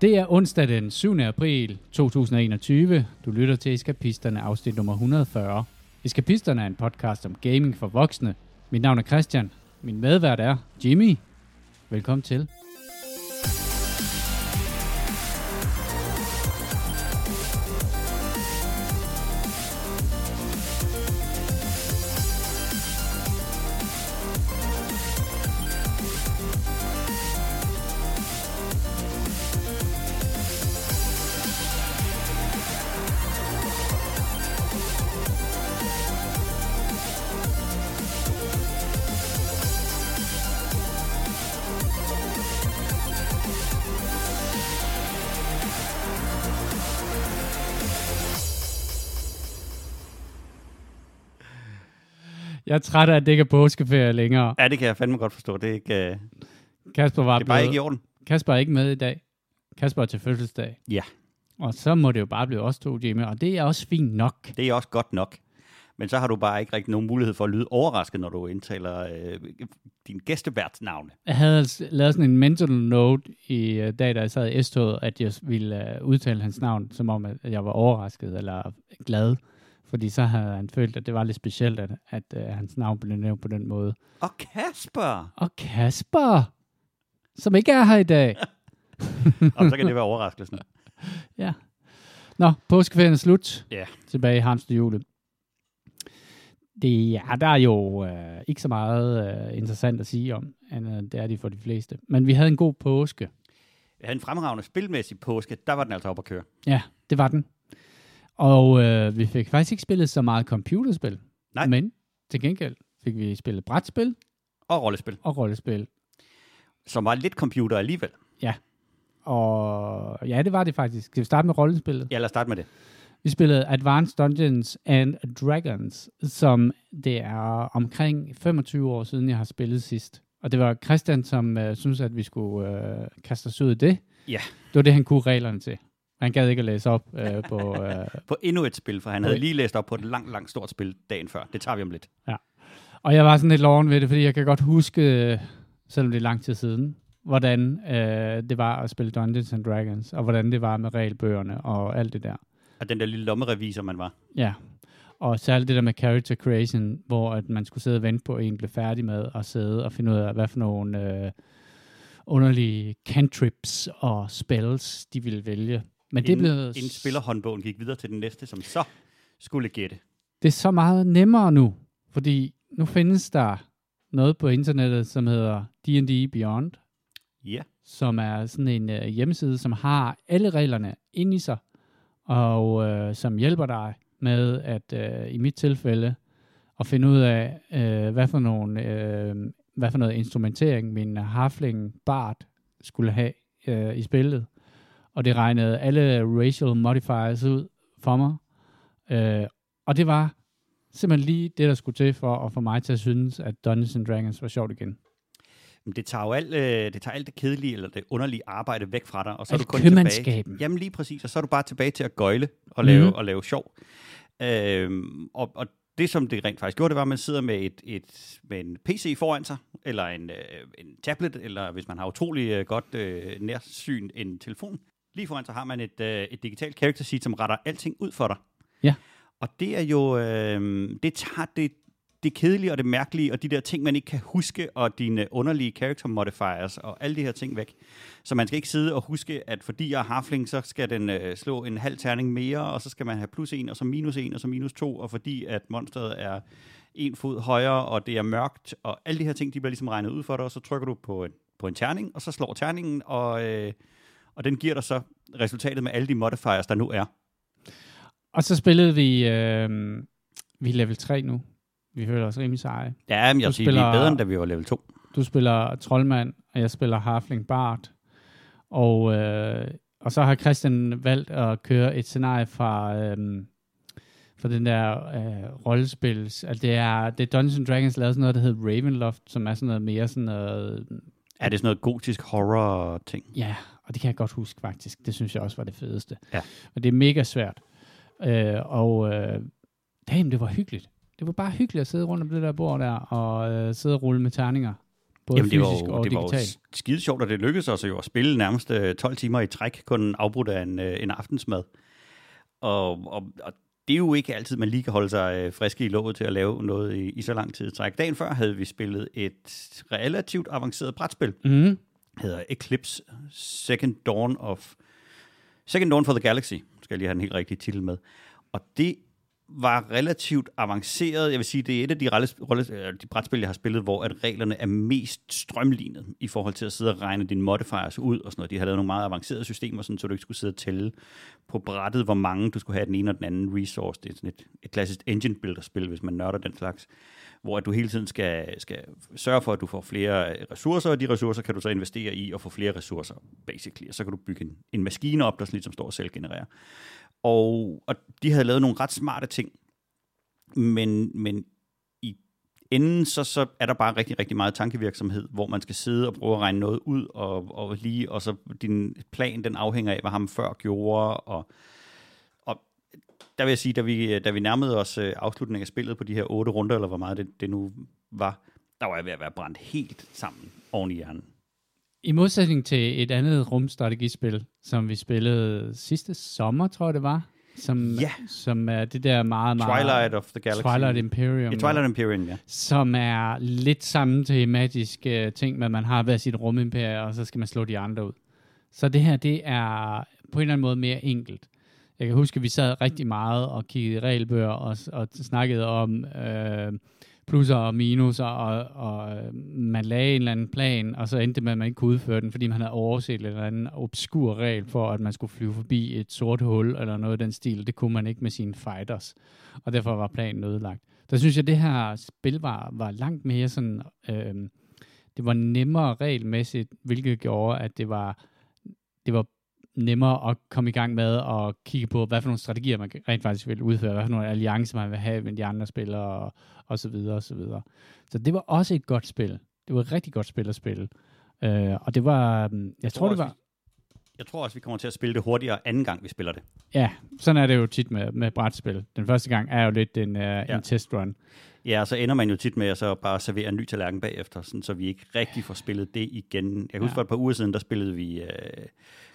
Det er onsdag den 7. april 2021. Du lytter til Eskapisterne afsnit nummer 140. Eskapisterne er en podcast om gaming for voksne. Mit navn er Christian. Min medvært er Jimmy. Velkommen til. Jeg er træt af, at det ikke er påskeferie længere. Ja, det kan jeg fandme godt forstå. Det er, ikke, uh, Kasper var det er bare blevet, ikke i orden. Kasper er ikke med i dag. Kasper er til fødselsdag. Ja, Og så må det jo bare blive os to, Jimmy. Og det er også fint nok. det er også godt nok. Men så har du bare ikke rigtig nogen mulighed for at lyde overrasket, når du indtaler øh, din gæsteværts navn. Jeg havde altså lavet sådan en mental note i uh, dag, da jeg sad i S-toget, at jeg ville uh, udtale hans navn, som om, at jeg var overrasket eller glad. Fordi så havde han følt, at det var lidt specielt, at, at uh, hans navn blev nævnt på den måde. Og Kasper! Og Kasper, som ikke er her i dag. Og så kan det være overraskelsen. Ja. Nå, påskeferien er slut. Ja. Tilbage i hamsterhjulet. Det, ja, der er jo øh, ikke så meget øh, interessant at sige om, andet end det er de for de fleste. Men vi havde en god påske. Jeg havde en fremragende spilmæssig påske. Der var den altså op at køre. Ja, det var den. Og øh, vi fik faktisk ikke spillet så meget computerspil. Nej. Men til gengæld fik vi spillet brætspil Og rollespil. og rollespil. Som var lidt computer alligevel. Og ja, det var det faktisk. Skal vi starte med rollespillet? Ja, lad os starte med det. Vi spillede Advanced Dungeons and Dragons, som det er omkring 25 år siden, jeg har spillet sidst. Og det var Christian, som øh, synes, at vi skulle øh, kaste os ud i det. Ja. Det var det, han kunne reglerne til. Han gad ikke at læse op øh, på... Øh, På endnu et spil, for han havde lige læst op på et langt, langt stort spil dagen før. Det tager vi om lidt. og jeg var sådan lidt loven ved det, fordi jeg kan godt huske, selvom det er lang tid siden, hvordan øh, det var at spille Dungeons and Dragons, og hvordan det var med regelbøgerne og alt det der. Og den der lille lommerevisor, man var. Ja, og særligt det der med character creation, hvor at man skulle sidde og vente på, at en blev færdig med at sidde og finde ud af, hvad for nogle øh, underlige cantrips og spells, de ville vælge. Men det inden, blevet, inden spillerhåndbogen gik videre til den næste, som så skulle gætte. det er så meget nemmere nu, fordi nu findes der noget på internettet, som hedder D&D Beyond, Ja. som er sådan en øh, hjemmeside, som har alle reglerne inde i sig, og øh, som hjælper dig med at, øh, i mit tilfælde, at finde ud af, øh, hvad, for nogle, øh, hvad for noget instrumentering min harfling Bart skulle have øh, i spillet. Og det regnede alle racial modifiers ud for mig. Øh, og det var simpelthen lige det, der skulle til for at få mig til at synes, at Dungeons and Dragons var sjovt igen. Men det tager jo alt, øh, det tager alt det kedelige eller det underlige arbejde væk fra dig, og så er Alt du kun tilbage. Jamen lige præcis, og så er du bare tilbage til at gøjle og lave, Mhm. og lave sjov. Øhm, og, og det, som det rent faktisk gjorde, det var, at man sidder med, et, et, med en PC foran sig, eller en, øh, en tablet, eller hvis man har utrolig øh, godt øh, nærsyn, en telefon. Lige foran sig har man et, øh, et digitalt character sheet, som retter alting ud for dig. Ja. Og det er jo, øh, det tager det, det kedelige og det mærkelige, og de der ting, man ikke kan huske, og dine underlige character modifiers, og alle de her ting væk. Så man skal ikke sidde og huske, at fordi jeg er harfling, så skal den øh, slå en halv terning mere, og så skal man have plus en, og så minus en, og så minus to, og fordi at monsteret er en fod højere, og det er mørkt, og alle de her ting, de bliver ligesom regnet ud for dig, og så trykker du på en, på en terning, og så slår terningen, og, øh, og den giver dig så resultatet med alle de modifiers, der nu er. Og så spillede vi, øh, vi er level 3 nu. Vi føler os rimelig seje. Ja, men jeg Du vil sige, vi spiller- er bedre, end da vi var level 2. Du spiller Troldmand, og jeg spiller Harfling Bart. Og, øh, og så har Christian valgt at køre et scenarie fra, øh, fra den der øh, rollespils. Altså det er, det er Dungeons Dragons lavet sådan noget, der hedder Ravenloft, som er sådan noget mere sådan noget... Er det sådan noget gotisk horror-ting? Ja, og det kan jeg godt huske faktisk. Det synes jeg også var det fedeste. Ja. Og det er mega svært. Øh, og øh, damn, det var hyggeligt. Det var bare hyggeligt at sidde rundt om det der bord der, og øh, sidde og rulle med terninger både Jamen, det var, jo, og det var jo digitalt. skide sjovt, og det lykkedes os jo at spille nærmest øh, 12 timer i træk, kun afbrudt af en, øh, en aftensmad. Og, og, og det er jo ikke altid, man lige kan holde sig øh, friske i låget til at lave noget i, i så lang tid træk. Dagen før havde vi spillet et relativt avanceret brætspil, Mm hedder Eclipse Second Dawn of Second Dawn for the Galaxy, skal jeg lige have den helt rigtige titel med. Og det var relativt avanceret. Jeg vil sige, det er et af de, rolle, øh, de brætspil, jeg har spillet, hvor at reglerne er mest strømlignet i forhold til at sidde og regne dine modifiers ud og sådan noget. De har lavet nogle meget avancerede systemer, sådan, så du ikke skulle sidde og tælle på brættet, hvor mange du skulle have af den ene og den anden resource. Det er sådan et, et klassisk engine builder spil, hvis man nørder den slags hvor at du hele tiden skal, skal sørge for, at du får flere ressourcer, og de ressourcer kan du så investere i og få flere ressourcer, basically. Og så kan du bygge en, en maskine op, der sådan ligesom står og selv genererer. Og, og de havde lavet nogle ret smarte ting, men, men i enden så, så er der bare rigtig, rigtig meget tankevirksomhed, hvor man skal sidde og prøve at regne noget ud, og, og lige, og så din plan, den afhænger af, hvad ham før gjorde, og, og der vil jeg sige, da vi, da vi nærmede os øh, afslutningen af spillet på de her otte runder, eller hvor meget det, det nu var, der var jeg ved at være brændt helt sammen oven i hjernen. I modsætning til et andet rumstrategispil, som vi spillede sidste sommer, tror jeg det var, som, Ja. som er det der meget, meget... Twilight of the Galaxy. Twilight Imperium. Ja, Twilight Imperium, ja. som er lidt samme tematiske ting, med at man har hver sit rumimperie, og så skal man slå de andre ud. Så det her, det er på en eller anden måde mere enkelt. Jeg kan huske, at vi sad rigtig meget og kiggede i regelbøger og, og snakkede om øh, plusser og minuser, og, og øh, man lagde en eller anden plan, og så endte det med, at man ikke kunne udføre den, fordi man havde overset en eller anden obskur regel for, at man skulle flyve forbi et sort hul, eller noget af den stil. Det kunne man ikke med sine fighters, og derfor var planen ødelagt. Der synes jeg, at det her spil var, var langt mere sådan, øh, det var nemmere regelmæssigt, hvilket gjorde, at det var, det var nemmere at komme i gang med at kigge på, hvad for nogle strategier man rent faktisk vil udføre, hvad for nogle alliancer man vil have med de andre spillere, og, og så videre, og så videre. Så det var også et godt spil. Det var et rigtig godt spil at spille. Øh, og det var, øhm, jeg tror, det også, var, Jeg tror også, vi kommer til at spille det hurtigere anden gang, vi spiller det. ja, sådan er det jo tit med, med brætspil. Den første gang er jo lidt en, uh, ja. En testrun. Ja, og så ender man jo tit med at så bare servere en ny tallerken bagefter, sådan, så vi ikke rigtig får spillet det igen. Jeg kan huske, Ja. for et par uger siden, der spillede vi uh,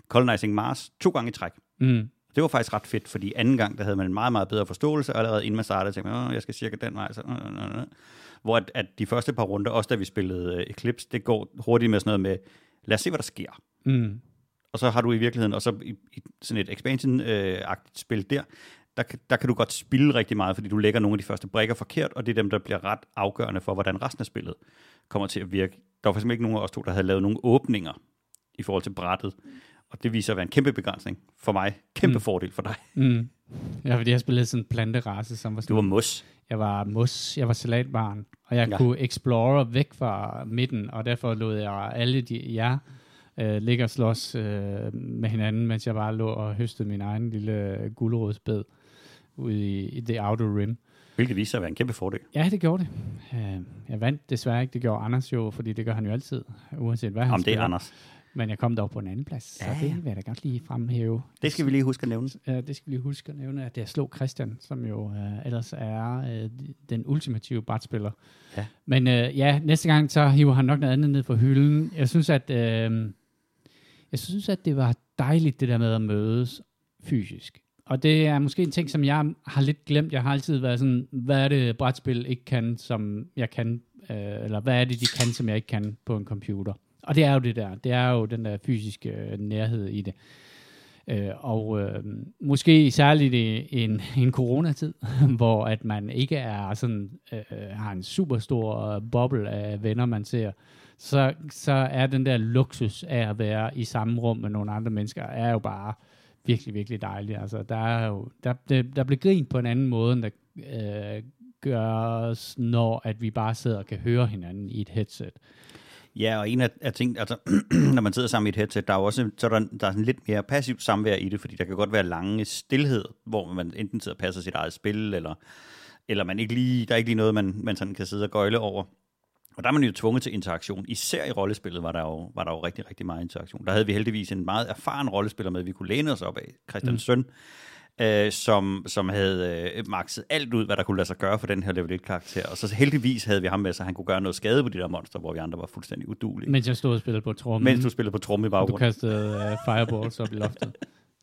Colonizing Mars to gange i træk. Mm. Det var faktisk ret fedt, fordi anden gang, der havde man en meget, meget bedre forståelse, og allerede inden man startede, tænkte man, "Åh, jeg skal cirka den vej. Så, øh, øh, øh." Hvor at, at de første par runder, også da vi spillede uh, Eclipse, det går hurtigt med sådan noget med, lad os se, hvad der sker. Mm. Og så har du i virkeligheden, og så i, i sådan et expansion-agtigt spil der, der, kan- der kan du godt spille rigtig meget, fordi du lægger nogle af de første brækker forkert, og det er dem, der bliver ret afgørende for, hvordan resten af spillet kommer til at virke. Der var faktisk ikke nogen af os to, der havde lavet nogle åbninger i forhold til brættet, og det viser at være en kæmpe begrænsning for mig. Kæmpe Mm. fordel for dig. Mm. Ja, fordi jeg spillede sådan en planterace, som var sådan Du var mos. Jeg var mos, jeg var salatbarn, og jeg ja. Kunne explore væk fra midten, og derfor lod jeg alle de, jer øh, ligge og slås øh, med hinanden, mens jeg bare lå og høstede min egen lille gulerodsbed ude i, i The Outer Rim. Hvilket viser at være en kæmpe fordel. Ja, det gjorde det. Øh, jeg vandt desværre ikke, det gjorde Anders jo, fordi det gør han jo altid, uanset hvad han Om det spiller. er Anders. Men jeg kom dog på en anden plads, så Ja, det ja. vil jeg da godt lige fremhæve. Det skal vi lige huske at nævne. Ja, det skal vi lige huske at nævne, at jeg slog Christian, som jo øh, ellers er øh, den ultimative brætspiller. Ja. Men øh, ja, næste gang så hiver han nok noget andet ned fra hylden. Jeg synes, at øh, jeg synes, at det var dejligt, det der med at mødes fysisk. Og det er måske en ting, som jeg har lidt glemt. Jeg har altid været sådan, hvad er det brætspil ikke kan, som jeg kan, øh, eller hvad er det, de kan, som jeg ikke kan på en computer. Og det er jo det der. Det er jo den der fysiske øh, nærhed i det. Øh, og øh, måske særligt i en, en coronatid, hvor at man ikke er sådan, øh, har en super stor øh, boble af venner, man ser, så, så er den der luksus af at være i samme rum med nogle andre mennesker, er jo bare virkelig, virkelig dejlig. Altså, der er jo, der, der, der bliver grint på en anden måde, end der øh, gøres, når at vi bare sidder og kan høre hinanden i et headset. Ja, og en af, af ting, altså, når man sidder sammen i et headset, der er jo også så er der, der er sådan lidt mere passivt samvær i det, fordi der kan godt være lange stillhed, hvor man enten sidder og passer sit eget spil, eller, eller man ikke lige, der er ikke lige noget, man, man sådan kan sidde og gøjle over. Og der er man jo tvunget til interaktion. Især i rollespillet var der, jo, var der jo rigtig, rigtig meget interaktion. Der havde vi heldigvis en meget erfaren rollespiller med, vi kunne læne os op af, Christian mm. Søn, øh, som, som havde øh, makset alt ud, hvad der kunne lade sig gøre for den her level 1-karakter. Og så heldigvis havde vi ham med, så han kunne gøre noget skade på de der monster, hvor vi andre var fuldstændig udulige. Mens jeg stod og spillede på trommen. Mens du spillede på tromme i og du baggrunden. kastede uh, fireballs op i loftet.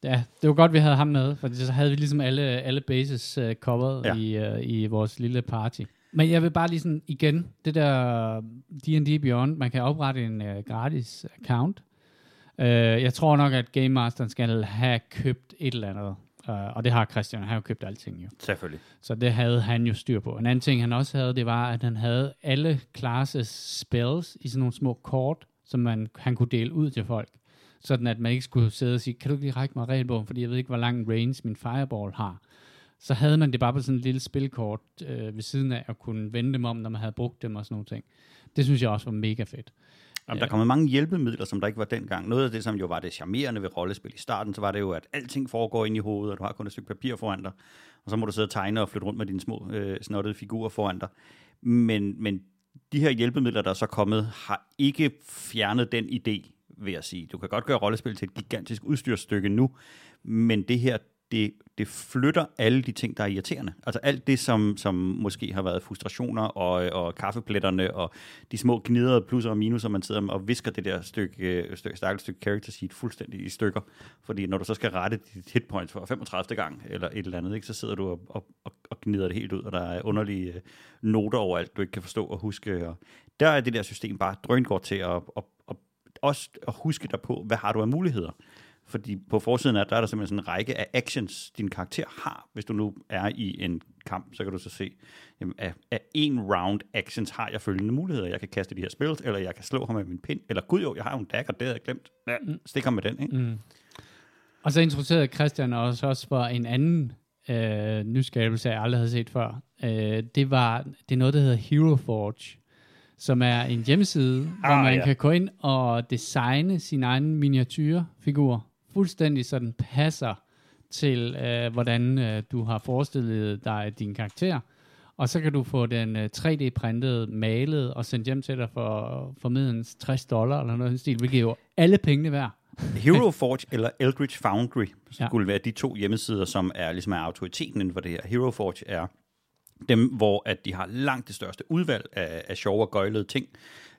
Ja, det var godt, vi havde ham med, for så havde vi ligesom alle, alle bases uh, covered Ja. ja. i, uh, i vores lille party. Men jeg vil bare lige sådan igen, det der D&D Beyond, man kan oprette en uh, gratis account. Uh, jeg tror nok, at Game Masteren skal have købt et eller andet. Uh, og det har Christian, han har jo købt alting jo. Selvfølgelig. Så det havde han jo styr på. En anden ting, han også havde, det var, at han havde alle classes spells i sådan nogle små kort, som man, han kunne dele ud til folk. Sådan at man ikke skulle sidde og sige, kan du ikke lige række mig regelbogen, fordi jeg ved ikke, hvor lang range min fireball har. Så havde man det bare på sådan et lille spilkort øh, ved siden af, at kunne vende dem om, når man havde brugt dem og sådan nogle ting. Det synes jeg også var mega fedt. Jamen, der kommer mange hjælpemidler, som der ikke var dengang. Noget af det, som jo var det charmerende ved rollespil i starten, så var det jo, at alting foregår ind i hovedet, og du har kun et stykke papir foran dig, og så må du sidde og tegne og flytte rundt med dine små øh, snottede figurer foran dig. Men, men de her hjælpemidler, der er så kommet, har ikke fjernet den idé, vil jeg sige. Du kan godt gøre rollespil til et gigantisk udstyrsstykke nu, men det her, det, det flytter alle de ting, der er irriterende. Altså alt det, som, som måske har været frustrationer og, og kaffepletterne og de små gnider, plusser og minuser, man sidder og visker det der stykke, øh, stykke, stakkels stykke character sheet fuldstændig i stykker. Fordi når du så skal rette dit hitpoints for 35. gang eller et eller andet, ikke, så sidder du og, og, og, og gnider det helt ud, og der er underlige øh, noter over alt, du ikke kan forstå og huske. Og der er det der system bare drøngodt til at, at, at, også at huske dig på, hvad har du af muligheder. Fordi på forsiden af, der er der simpelthen sådan en række af actions, din karakter har. Hvis du nu er i en kamp, så kan du så se, jamen, af, af en round actions har jeg følgende muligheder. Jeg kan kaste de her spells, eller jeg kan slå ham med min pind, eller gud jo, jeg har jo en dagger, det havde jeg glemt. Ja, stik ham med den, ikke? Mm. Og så introducerede Christian os også for en anden øh, nyskabelse, jeg aldrig havde set før. Øh, det var det er noget, der hedder Hero Forge, som er en hjemmeside, ah, hvor man ja. ja. kan gå ind og designe sin egen miniatyrfigur, fuldstændig så den passer til, øh, hvordan øh, du har forestillet dig din karakter. Og så kan du få den øh, 3D-printet, malet og sendt hjem til dig for, for midlens 60 dollar eller noget i stil, hvilket jo alle pengene værd. Hero Forge eller Eldritch Foundry Ja. skulle være de to hjemmesider, som er ligesom er autoriteten inden for det her. Hero Forge er dem, hvor at de har langt det største udvalg af, af sjove og gøjlede ting.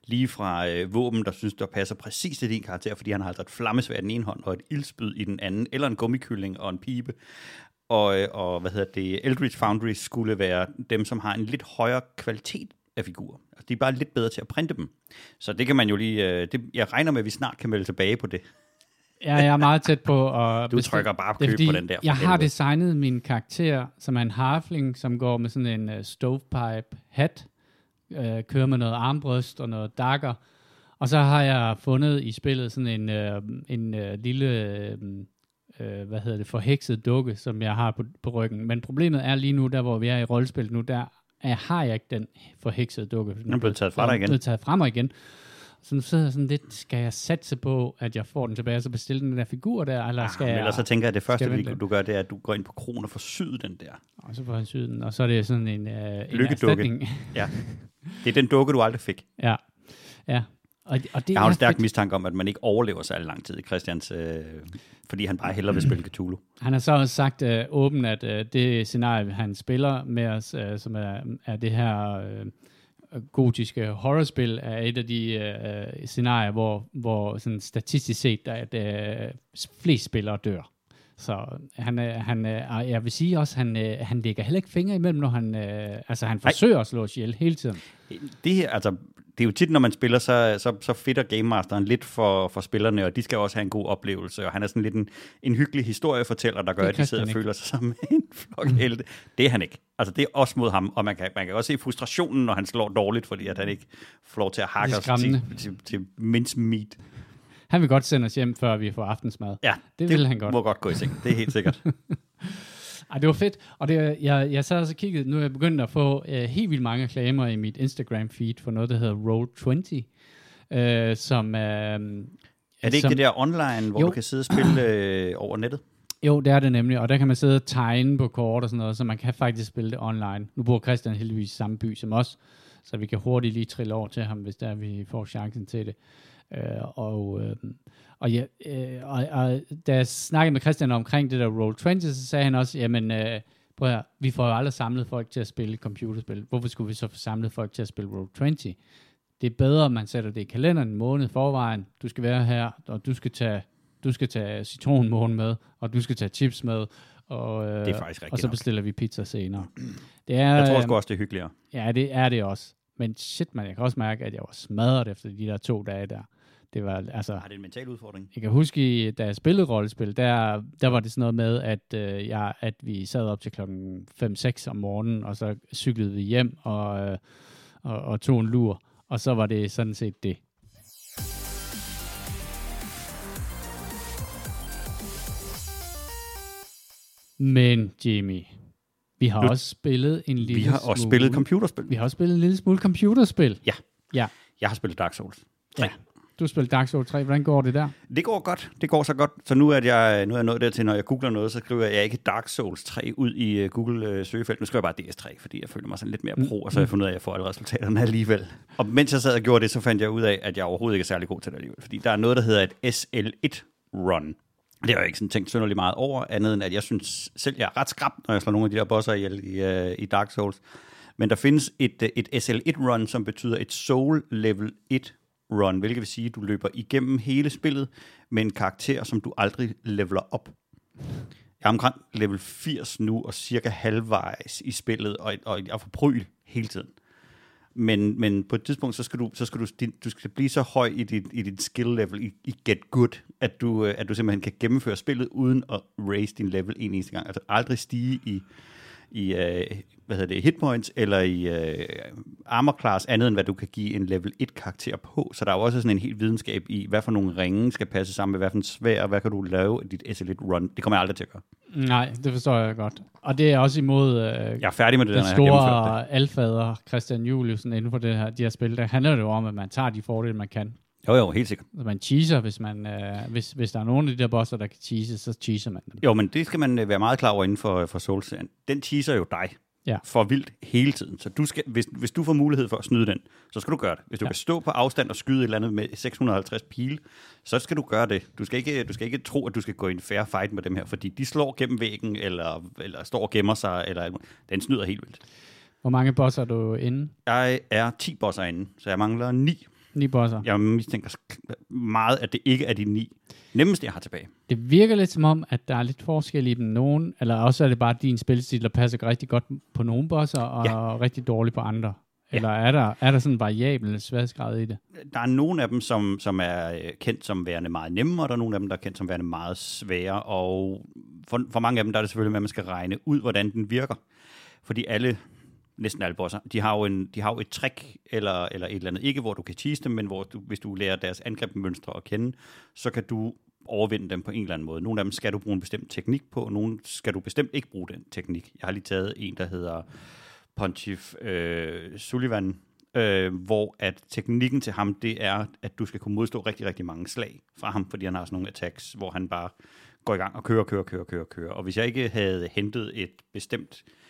Lige fra øh, våben, der synes, der passer præcis til din karakter, fordi han har altså et flammesvær i den ene hånd og et ildspyd i den anden, eller en gummikylling og en pibe. Og, øh, og hvad hedder det, Eldritch Foundry skulle være dem, som har en lidt højere kvalitet af figurer. Altså, de er bare lidt bedre til at printe dem. Så det kan man jo lige... Øh, det, jeg regner med, at vi snart kan melde tilbage på det. Ja, jeg er meget tæt på at Du bestille- trykker bare er køb på den der. Jeg har designet min karakter, som er en harfling, som går med sådan en uh, stovepipe hat, uh, kører med noget armbryst og noget dagger. Og så har jeg fundet i spillet sådan en, uh, en uh, lille, uh, hvad hedder det, forhekset dukke, som jeg har på, på ryggen. Men problemet er lige nu, der hvor vi er i rollespil nu, der er, har jeg ikke den forheksede dukke. Den er blevet taget fra dig Den er igen. blevet taget fra mig igen. Så nu sidder jeg sådan lidt, skal jeg satse på, at jeg får den tilbage, så bestille den der figur der, eller skal Ja, jeg... ellers så tænker jeg, at det første, vente du gør, det er, at du går ind på kronen og får syet den der. Og så får han syet den, og så er det sådan en, øh, en erstatning. Ja. Det er den dukke, du aldrig fik. ja, ja. Og, og det Jeg har en stærk fedt. mistanke om, at man ikke overlever særlig lang tid i Christians, øh, fordi han bare hellere vil spille Cthulhu. Han har så også sagt øh, åbent, at øh, det scenarie, han spiller med os, øh, som er, er det her øh, gotiske horrorspil, er et af de øh, scenarier, hvor, hvor sådan statistisk set, der, at øh, flest spillere dør. Så han, øh, han øh, jeg vil sige også, han, øh, han lægger heller ikke fingre imellem, når han, øh, altså han forsøger at slå os ihjel hele tiden. Det her, altså, det er jo tit, når man spiller, så, så, så fedter Game Masteren lidt for, for spillerne, og de skal også have en god oplevelse, og han er sådan lidt en, en hyggelig historiefortæller, der gør, Det at de sidder og føler sig som en flok helte. Det er han ikke. Altså, det er også mod ham, og man kan, man kan også se frustrationen, når han slår dårligt, fordi at han ikke får lov til at hakke Det os til, til, til mince meat. Han vil godt sende os hjem, før vi får aftensmad. Ja, Det vil han godt. må godt gå i seng. Det er helt sikkert. Ej, det var fedt. Og det, jeg, jeg sad også og kiggede, nu er jeg begyndt at få øh, helt vildt mange reklamer i mit Instagram-feed for noget, der hedder Roll20, øh, som... Øh, Er det ikke som, det der online, hvor jo. du kan sidde og spille øh, over nettet? Jo, det er det nemlig, og der kan man sidde og tegne på kort og sådan noget, så man kan faktisk spille det online. Nu bor Christian heldigvis i samme by som os, så vi kan hurtigt lige trille over til ham, hvis der vi får chancen til det. Øh, og, øh, Og, ja, øh, og, og da jeg snakkede med Christian omkring det der Roll20, så sagde han også, jamen, øh, prøv høre, vi får jo aldrig samlet folk til at spille computerspil. Hvorfor skulle vi så få samlet folk til at spille Roll20? Det er bedre, at man sætter det i kalenderen en måned forvejen. Du skal være her, og du skal tage, du skal tage citronmåne med, og du skal tage chips med, og, øh, Det er faktisk og så nok. bestiller vi pizza senere. Det er, Jeg tror øh, også, det er hyggeligere. Ja, det er det også. Men shit, man, jeg kan også mærke, at jeg var smadret efter de der to dage der. Det var, altså, Har det en mental udfordring? jeg kan huske, da jeg spillede rollespil, der, der var det sådan noget med, at, øh, jeg, at vi sad op til klokken 5-6 om morgenen, og så cyklede vi hjem og, øh, og, og tog en lur. Og så var det sådan set det. Men Jimmy, vi har Nu- også spillet en lille Vi har også smule, spillet computerspil. Vi har også spillet en lille smule computerspil. Ja. Ja. Jeg har spillet Dark Souls. Ja. Du spiller Dark Souls 3. Hvordan går det der? Det går godt. Det går så godt. Så nu er jeg, nu er jeg nået dertil, når jeg googler noget, så skriver jeg ikke Dark Souls 3 ud i uh, Google uh, søgefelt. Nu skriver jeg bare DS3, fordi jeg føler mig sådan lidt mere pro, og så har jeg fundet ud af, at jeg får alle resultaterne alligevel. Og mens jeg sad og gjorde det, så fandt jeg ud af, at jeg overhovedet ikke er særlig god til det alligevel. Fordi der er noget, der hedder et SL1-run. Det har jeg ikke sådan tænkt synderligt meget over, andet end at jeg synes selv, jeg er ret skrab, når jeg slår nogle af de der bosser ihjel i, uh, i Dark Souls. Men der findes et, øh, et SL1-run, som betyder et Soul Level 1 run, hvilket vil sige, at du løber igennem hele spillet med en karakter, som du aldrig leveler op. Jeg er omkring level 80 nu, og cirka halvvejs i spillet, og, og jeg får pryl hele tiden. Men, men på et tidspunkt, så skal du, så skal du, din, du skal blive så høj i dit, i dit skill level, i, i Get Good, at du, øh, at du simpelthen kan gennemføre spillet uden at raise din level en eneste gang. Altså aldrig stige i, i øh, hvad hedder det, hitpoints eller i øh, armor class, andet end hvad du kan give en level 1 karakter på. Så der er jo også sådan en helt videnskab i, hvad for nogle ringe skal passe sammen med, hvad for en svær, og hvad kan du lave i dit SL1 run. Det kommer jeg aldrig til at gøre. Nej, det forstår jeg godt. Og det er også imod øh, Jeg er færdig med det, den store alfader Christian Juliusen inden for det her, de her spil. Der handler det jo om, at man tager de fordele, man kan. Jo, jo, helt sikkert. Altså, man cheeser, hvis, man, øh, hvis, hvis der er nogen af de der bosser, der kan cheese, så cheeser man dem. Jo, men det skal man øh, være meget klar over inden for, for souls Den teaser jo dig Ja. for vildt hele tiden. Så du skal, hvis, hvis du får mulighed for at snyde den, så skal du gøre det. Hvis du Ja. kan stå på afstand og skyde et eller andet med 650 pile, så skal du gøre det. Du skal ikke, du skal ikke tro, at du skal gå i en fair fight med dem her, fordi de slår gennem væggen, eller, eller står og gemmer sig, eller den snyder helt vildt. Hvor mange bosser er du inde? Jeg er 10 bosser inde, så jeg mangler 9. Ni bosser. Jeg mistænker meget, at det ikke er de 9 nemmeste, jeg har tilbage. Det virker lidt som om, at der er lidt forskel i dem. Nogen, eller også er det bare din spilstil, der passer rigtig godt på nogle bosser, og ja. rigtig dårligt på andre. Ja. Eller er der, er der sådan en variabel sværhedsgrad i det? der er nogle af dem, som, som er øh, kendt som værende meget nemme, og der er nogle af dem, der er kendt som værende meget svære. Og for, for mange af dem, der er det selvfølgelig med, at man skal regne ud, hvordan den virker. Fordi alle, næsten alle bosser, de har jo, en, de har jo et trick eller, eller et eller andet. Ikke hvor du kan tease dem, men hvor du, hvis du lærer deres angrebmønstre at kende, så kan du overvinde dem på en eller anden måde. Nogle af dem skal du bruge en bestemt teknik på, og nogle skal du bestemt ikke bruge den teknik. Jeg har lige taget en, der hedder Pontiff øh, Sullivan, øh, hvor at teknikken til ham, det er, at du skal kunne modstå rigtig, rigtig mange slag fra ham, fordi han har sådan nogle attacks, hvor han bare går i gang og kører, kører, kører, kører, kører. Og hvis jeg ikke havde hentet et bestemt øh,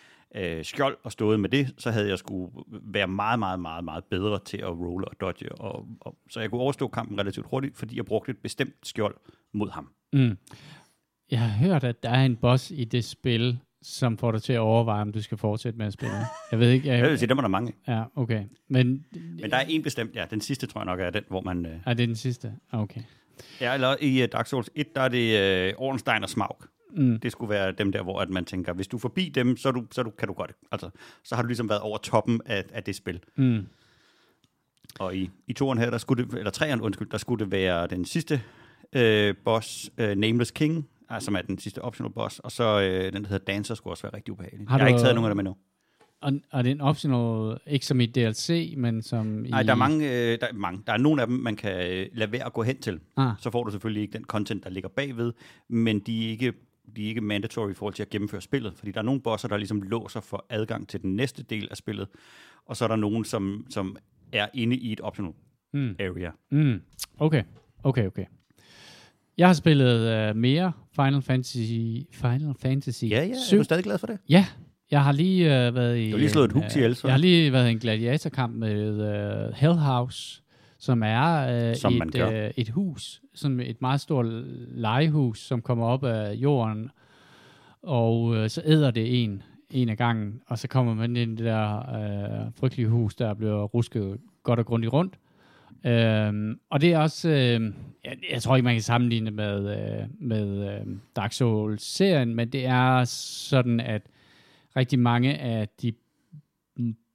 skjold og stået med det, så havde jeg skulle være meget, meget, meget, meget bedre til at rolle og dodge. Og, og, så jeg kunne overstå kampen relativt hurtigt, fordi jeg brugte et bestemt skjold mod ham. Mm. Jeg har hørt, at der er en boss i det spil, som får dig til at overveje, om du skal fortsætte med at spille. Jeg ved ikke. Jeg, Jeg vil sige, dem er der mange. Ja, okay. Men, Men der er en bestemt, ja, den sidste tror jeg nok er den, hvor man... Øh, er det den sidste? Okay. ja, eller i uh, Dark Souls 1, der er det øh, Ornstein og Smaug. Mm. Det skulle være dem der, hvor at man tænker, hvis du er forbi dem, så, du, så du, kan du godt. Altså, så har du ligesom været over toppen af, af det spil. Mm. Og i, i toren her, der skulle det, eller treeren, undskyld, der skulle det være den sidste øh, boss, øh, Nameless King, altså, som er den sidste optional boss, og så øh, den, der hedder Dancer, skulle også være rigtig ubehagelig. Har jeg har du- ikke taget nogen af dem endnu. Og, og det er en optional, ikke som i DLC, men som Nej, i... der er mange, øh, der er mange. Der er nogle af dem, man kan øh, lade være at gå hen til. Ah, Så får du selvfølgelig ikke den content, der ligger bagved, men de er ikke de er ikke mandatory i forhold til at gennemføre spillet, fordi der er nogle bosser, der ligesom låser for adgang til den næste del af spillet, og så er der nogen, som, som er inde i et optional mm. area. Mm. Okay, okay, okay. Jeg har spillet uh, mere Final Fantasy, Final Fantasy Ja, ja, er 7. du stadig glad for det? Ja, jeg har lige uh, været i... Du har lige slået et øh, ihjel, så. Jeg har lige været i en gladiatorkamp med uh, Hellhouse, som er øh, Som et, øh, et hus, som et meget stort legehus, som kommer op af jorden, og øh, så æder det en, en af gangen, og så kommer man ind i det der øh, frygtelige hus, der bliver rusket godt og grundigt rundt. Øhm, og det er også, øh, jeg, jeg tror ikke, man kan sammenligne med, øh, med øh, Dark Souls-serien, men det er sådan, at rigtig mange af de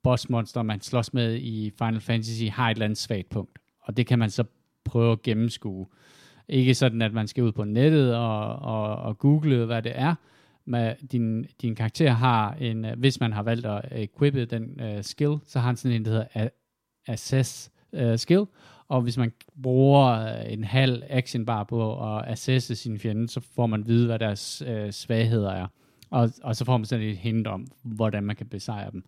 bossmonster, man slås med i Final Fantasy, har et eller andet svagt punkt. Og det kan man så prøve at gennemskue. Ikke sådan, at man skal ud på nettet og, og, og google, hvad det er. Men din, din karakter har en, øh, hvis man har valgt at equippe den uh, skill, så har han sådan en, der hedder a- assess uh, skill. Og hvis man bruger en halv action bar på at assesse sin fjende, så får man vide, hvad deres uh, svagheder er. Og, og så får man sådan et hint om, hvordan man kan besejre dem.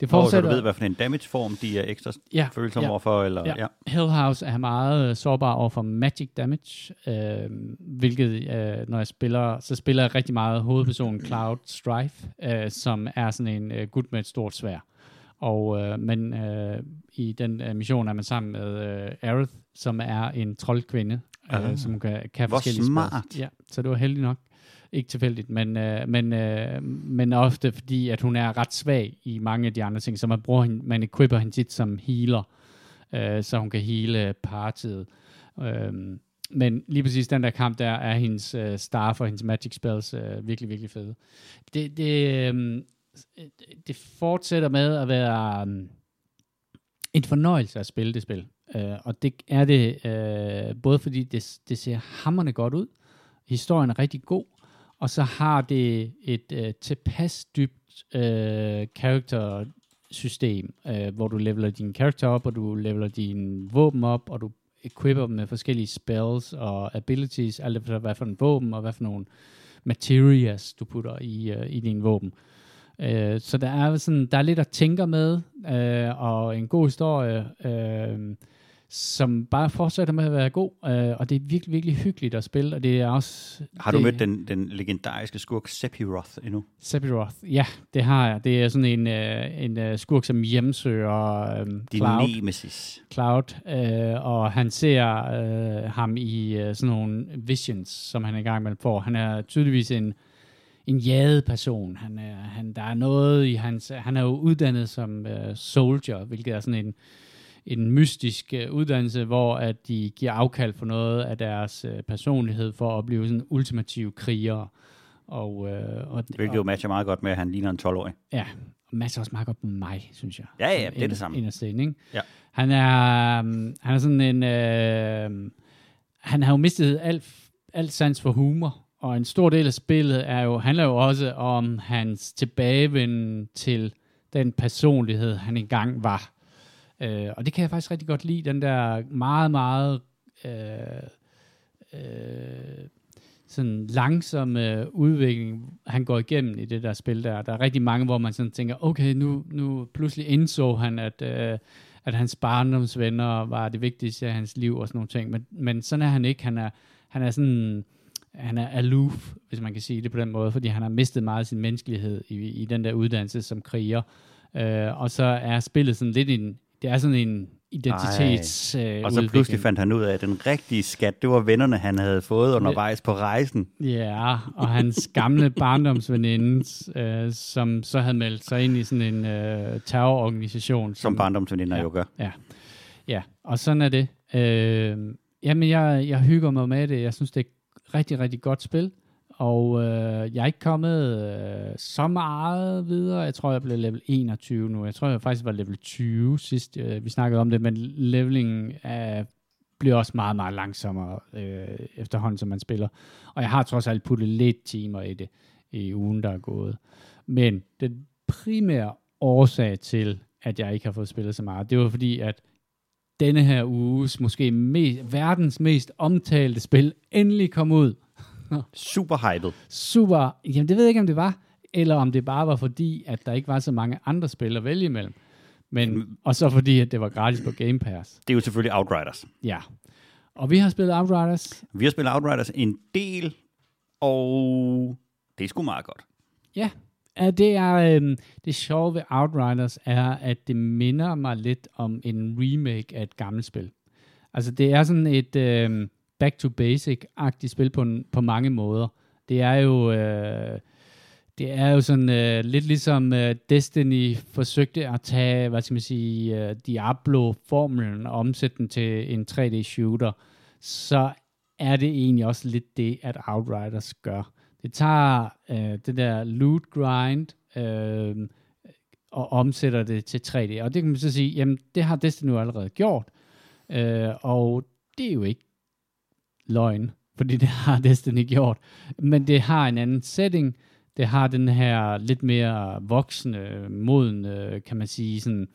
Det Hvor fortsætter, du ved, hvad for en damage-form de er ekstra ja, følsomme ja. overfor, eller, Ja. ja. Hell House er meget øh, sårbar over for magic damage, øh, hvilket øh, når jeg spiller, så spiller jeg rigtig meget hovedpersonen Cloud Strife, øh, som er sådan en øh, gut med et stort svær. Og øh, men øh, i den øh, mission er man sammen med øh, Aerith, som er en troldkvinde, øh, Ah. som kan, kan Hvor forskellige smart. spells. Ja, så det var heldigt nok. Ikke tilfældigt, men, øh, men, øh, men ofte fordi, at hun er ret svag i mange af de andre ting, så man bruger hende, man equipper hende tit som healer, øh, så hun kan hele partiet. Øh, men lige præcis den der kamp, der er hendes øh, staff og hendes magic spells øh, virkelig, virkelig fede. Det, det, øh, det fortsætter med at være øh, en fornøjelse at spille det spil. Øh, og det er det øh, både fordi det, det ser hammerne godt ud, historien er rigtig god, og så har det et øh, tilpas dybt øh, character system, øh, hvor du leveler din karakter op, og du leveler din våben op, og du equipper dem med forskellige spells og abilities, alt efter hvad for en våben, og hvad for nogle materials, du putter i, øh, i din våben. Øh, så der er sådan, der er lidt at tænke med, øh, og en god historie, øh, som bare fortsætter med at være god, øh, og det er virkelig, virkelig hyggeligt at spille, og det er også... Har du det, mødt den, den legendariske skurk Sephiroth endnu? Sephiroth, ja, det har jeg. Det er sådan en, øh, en øh, skurk, som hjemsøger øh, Din Cloud, nemesis. Cloud øh, og han ser øh, ham i øh, sådan nogle visions, som han engang imellem får. Han er tydeligvis en, en jaget person. Han er, han, der er noget i hans... Han er jo uddannet som øh, soldier, hvilket er sådan en, en mystisk øh, uddannelse, hvor at de giver afkald for noget af deres øh, personlighed for at blive sådan ultimative krigere. Og, øh, og, Hvilket jo matcher meget godt med, at han ligner en 12-årig. Ja, og Mads er også meget godt med mig, synes jeg. Ja, ja, det er det samme. Inderst inde, ikke? Ja. Han er, um, han er sådan en... Øh, han har jo mistet alt, alt sans for humor, og en stor del af spillet er jo, handler jo også om hans tilbagevenden til den personlighed, han engang var. Øh, og det kan jeg faktisk rigtig godt lide, den der meget, meget øh, øh, sådan langsomme udvikling, han går igennem i det der spil der. Der er rigtig mange, hvor man sådan tænker, okay, nu, nu pludselig indså han, at, øh, at hans barndomsvenner var det vigtigste af hans liv og sådan nogle ting. Men, men sådan er han ikke. Han er, han er sådan, han er aloof, hvis man kan sige det på den måde, fordi han har mistet meget af sin menneskelighed i, i den der uddannelse som kriger. Øh, og så er spillet sådan lidt en, det er sådan en identitets øh, Og så pludselig fandt han ud af, at den rigtige skat, det var vennerne, han havde fået undervejs på rejsen. Ja, og hans gamle barndomsveninde, øh, som så havde meldt sig ind i sådan en øh, terrororganisation. Som barndomsveninder ja. jo gør. Ja, ja, og sådan er det. Øh, jamen, jeg, jeg hygger mig med det. Jeg synes, det er rigtig, rigtig godt spil. Og øh, jeg er ikke kommet øh, så meget videre. Jeg tror, jeg blev level 21 nu. Jeg tror, jeg faktisk var level 20 sidst, øh, vi snakkede om det. Men levelingen er, øh, bliver også meget, meget langsommere øh, efterhånden, som man spiller. Og jeg har trods alt puttet lidt timer i det i ugen, der er gået. Men den primære årsag til, at jeg ikke har fået spillet så meget, det var fordi, at denne her uges måske mest, verdens mest omtalte spil endelig kom ud. Super hyped. Super. Jamen, det ved jeg ikke, om det var, eller om det bare var fordi, at der ikke var så mange andre spil at vælge imellem. Men, og så fordi, at det var gratis på Game Pass. Det er jo selvfølgelig Outriders. Ja. Og vi har spillet Outriders. Vi har spillet Outriders en del, og det er sgu meget godt. Ja, Ja, det er øhm, det sjove ved Outriders er, at det minder mig lidt om en remake af et gammelt spil. Altså, det er sådan et øh, back to basic-agtigt spil på, en, på mange måder. Det er jo... Øh, det er jo sådan øh, lidt ligesom øh, Destiny forsøgte at tage, hvad skal man sige, øh, Diablo-formelen og omsætte den til en 3D-shooter, så er det egentlig også lidt det, at Outriders gør. Det tager øh, det der loot grind øh, og omsætter det til 3D. Og det kan man så sige, jamen det har Destiny allerede gjort. Øh, og det er jo ikke løgn, fordi det har Destiny gjort. Men det har en anden setting. Det har den her lidt mere voksne, modne, kan man sige, sådan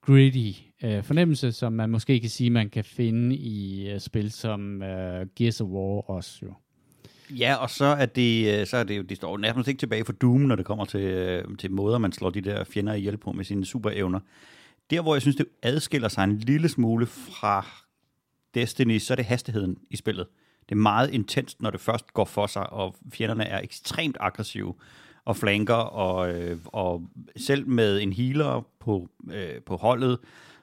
gritty øh, fornemmelse, som man måske kan sige, man kan finde i øh, spil som øh, Gears of War også jo. Ja, og så er det, øh, så er det jo, det står nærmest ikke tilbage for Doom, når det kommer til, øh, til måder, man slår de der fjender ihjel på med sine superevner. Der, hvor jeg synes, det adskiller sig en lille smule fra Destiny, så er det hastigheden i spillet. Det er meget intenst, når det først går for sig, og fjenderne er ekstremt aggressive og flanker, og, øh, og selv med en healer på, øh, på holdet,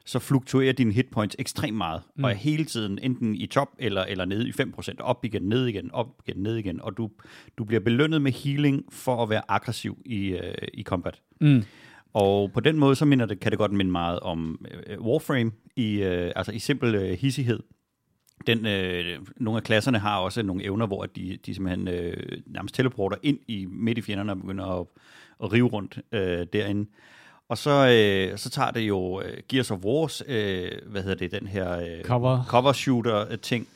så fluktuerer dine hitpoints ekstremt meget, mm. og er hele tiden enten i top eller, eller nede i 5%, op igen, ned igen, op igen, ned igen, og du, du bliver belønnet med healing for at være aggressiv i, øh, i combat. Mm. Og på den måde, så minder det, kan det godt minde meget om øh, Warframe, i, øh, altså i simpel øh, hissighed. Den, øh, nogle af klasserne har også nogle evner, hvor de, de simpelthen øh, nærmest teleporter ind i midt i fjenderne og begynder at, at rive rundt øh, derinde. Og så, øh, så tager det jo øh, Gears of Wars, øh, hvad hedder det, den her øh, cover. cover shooter ting,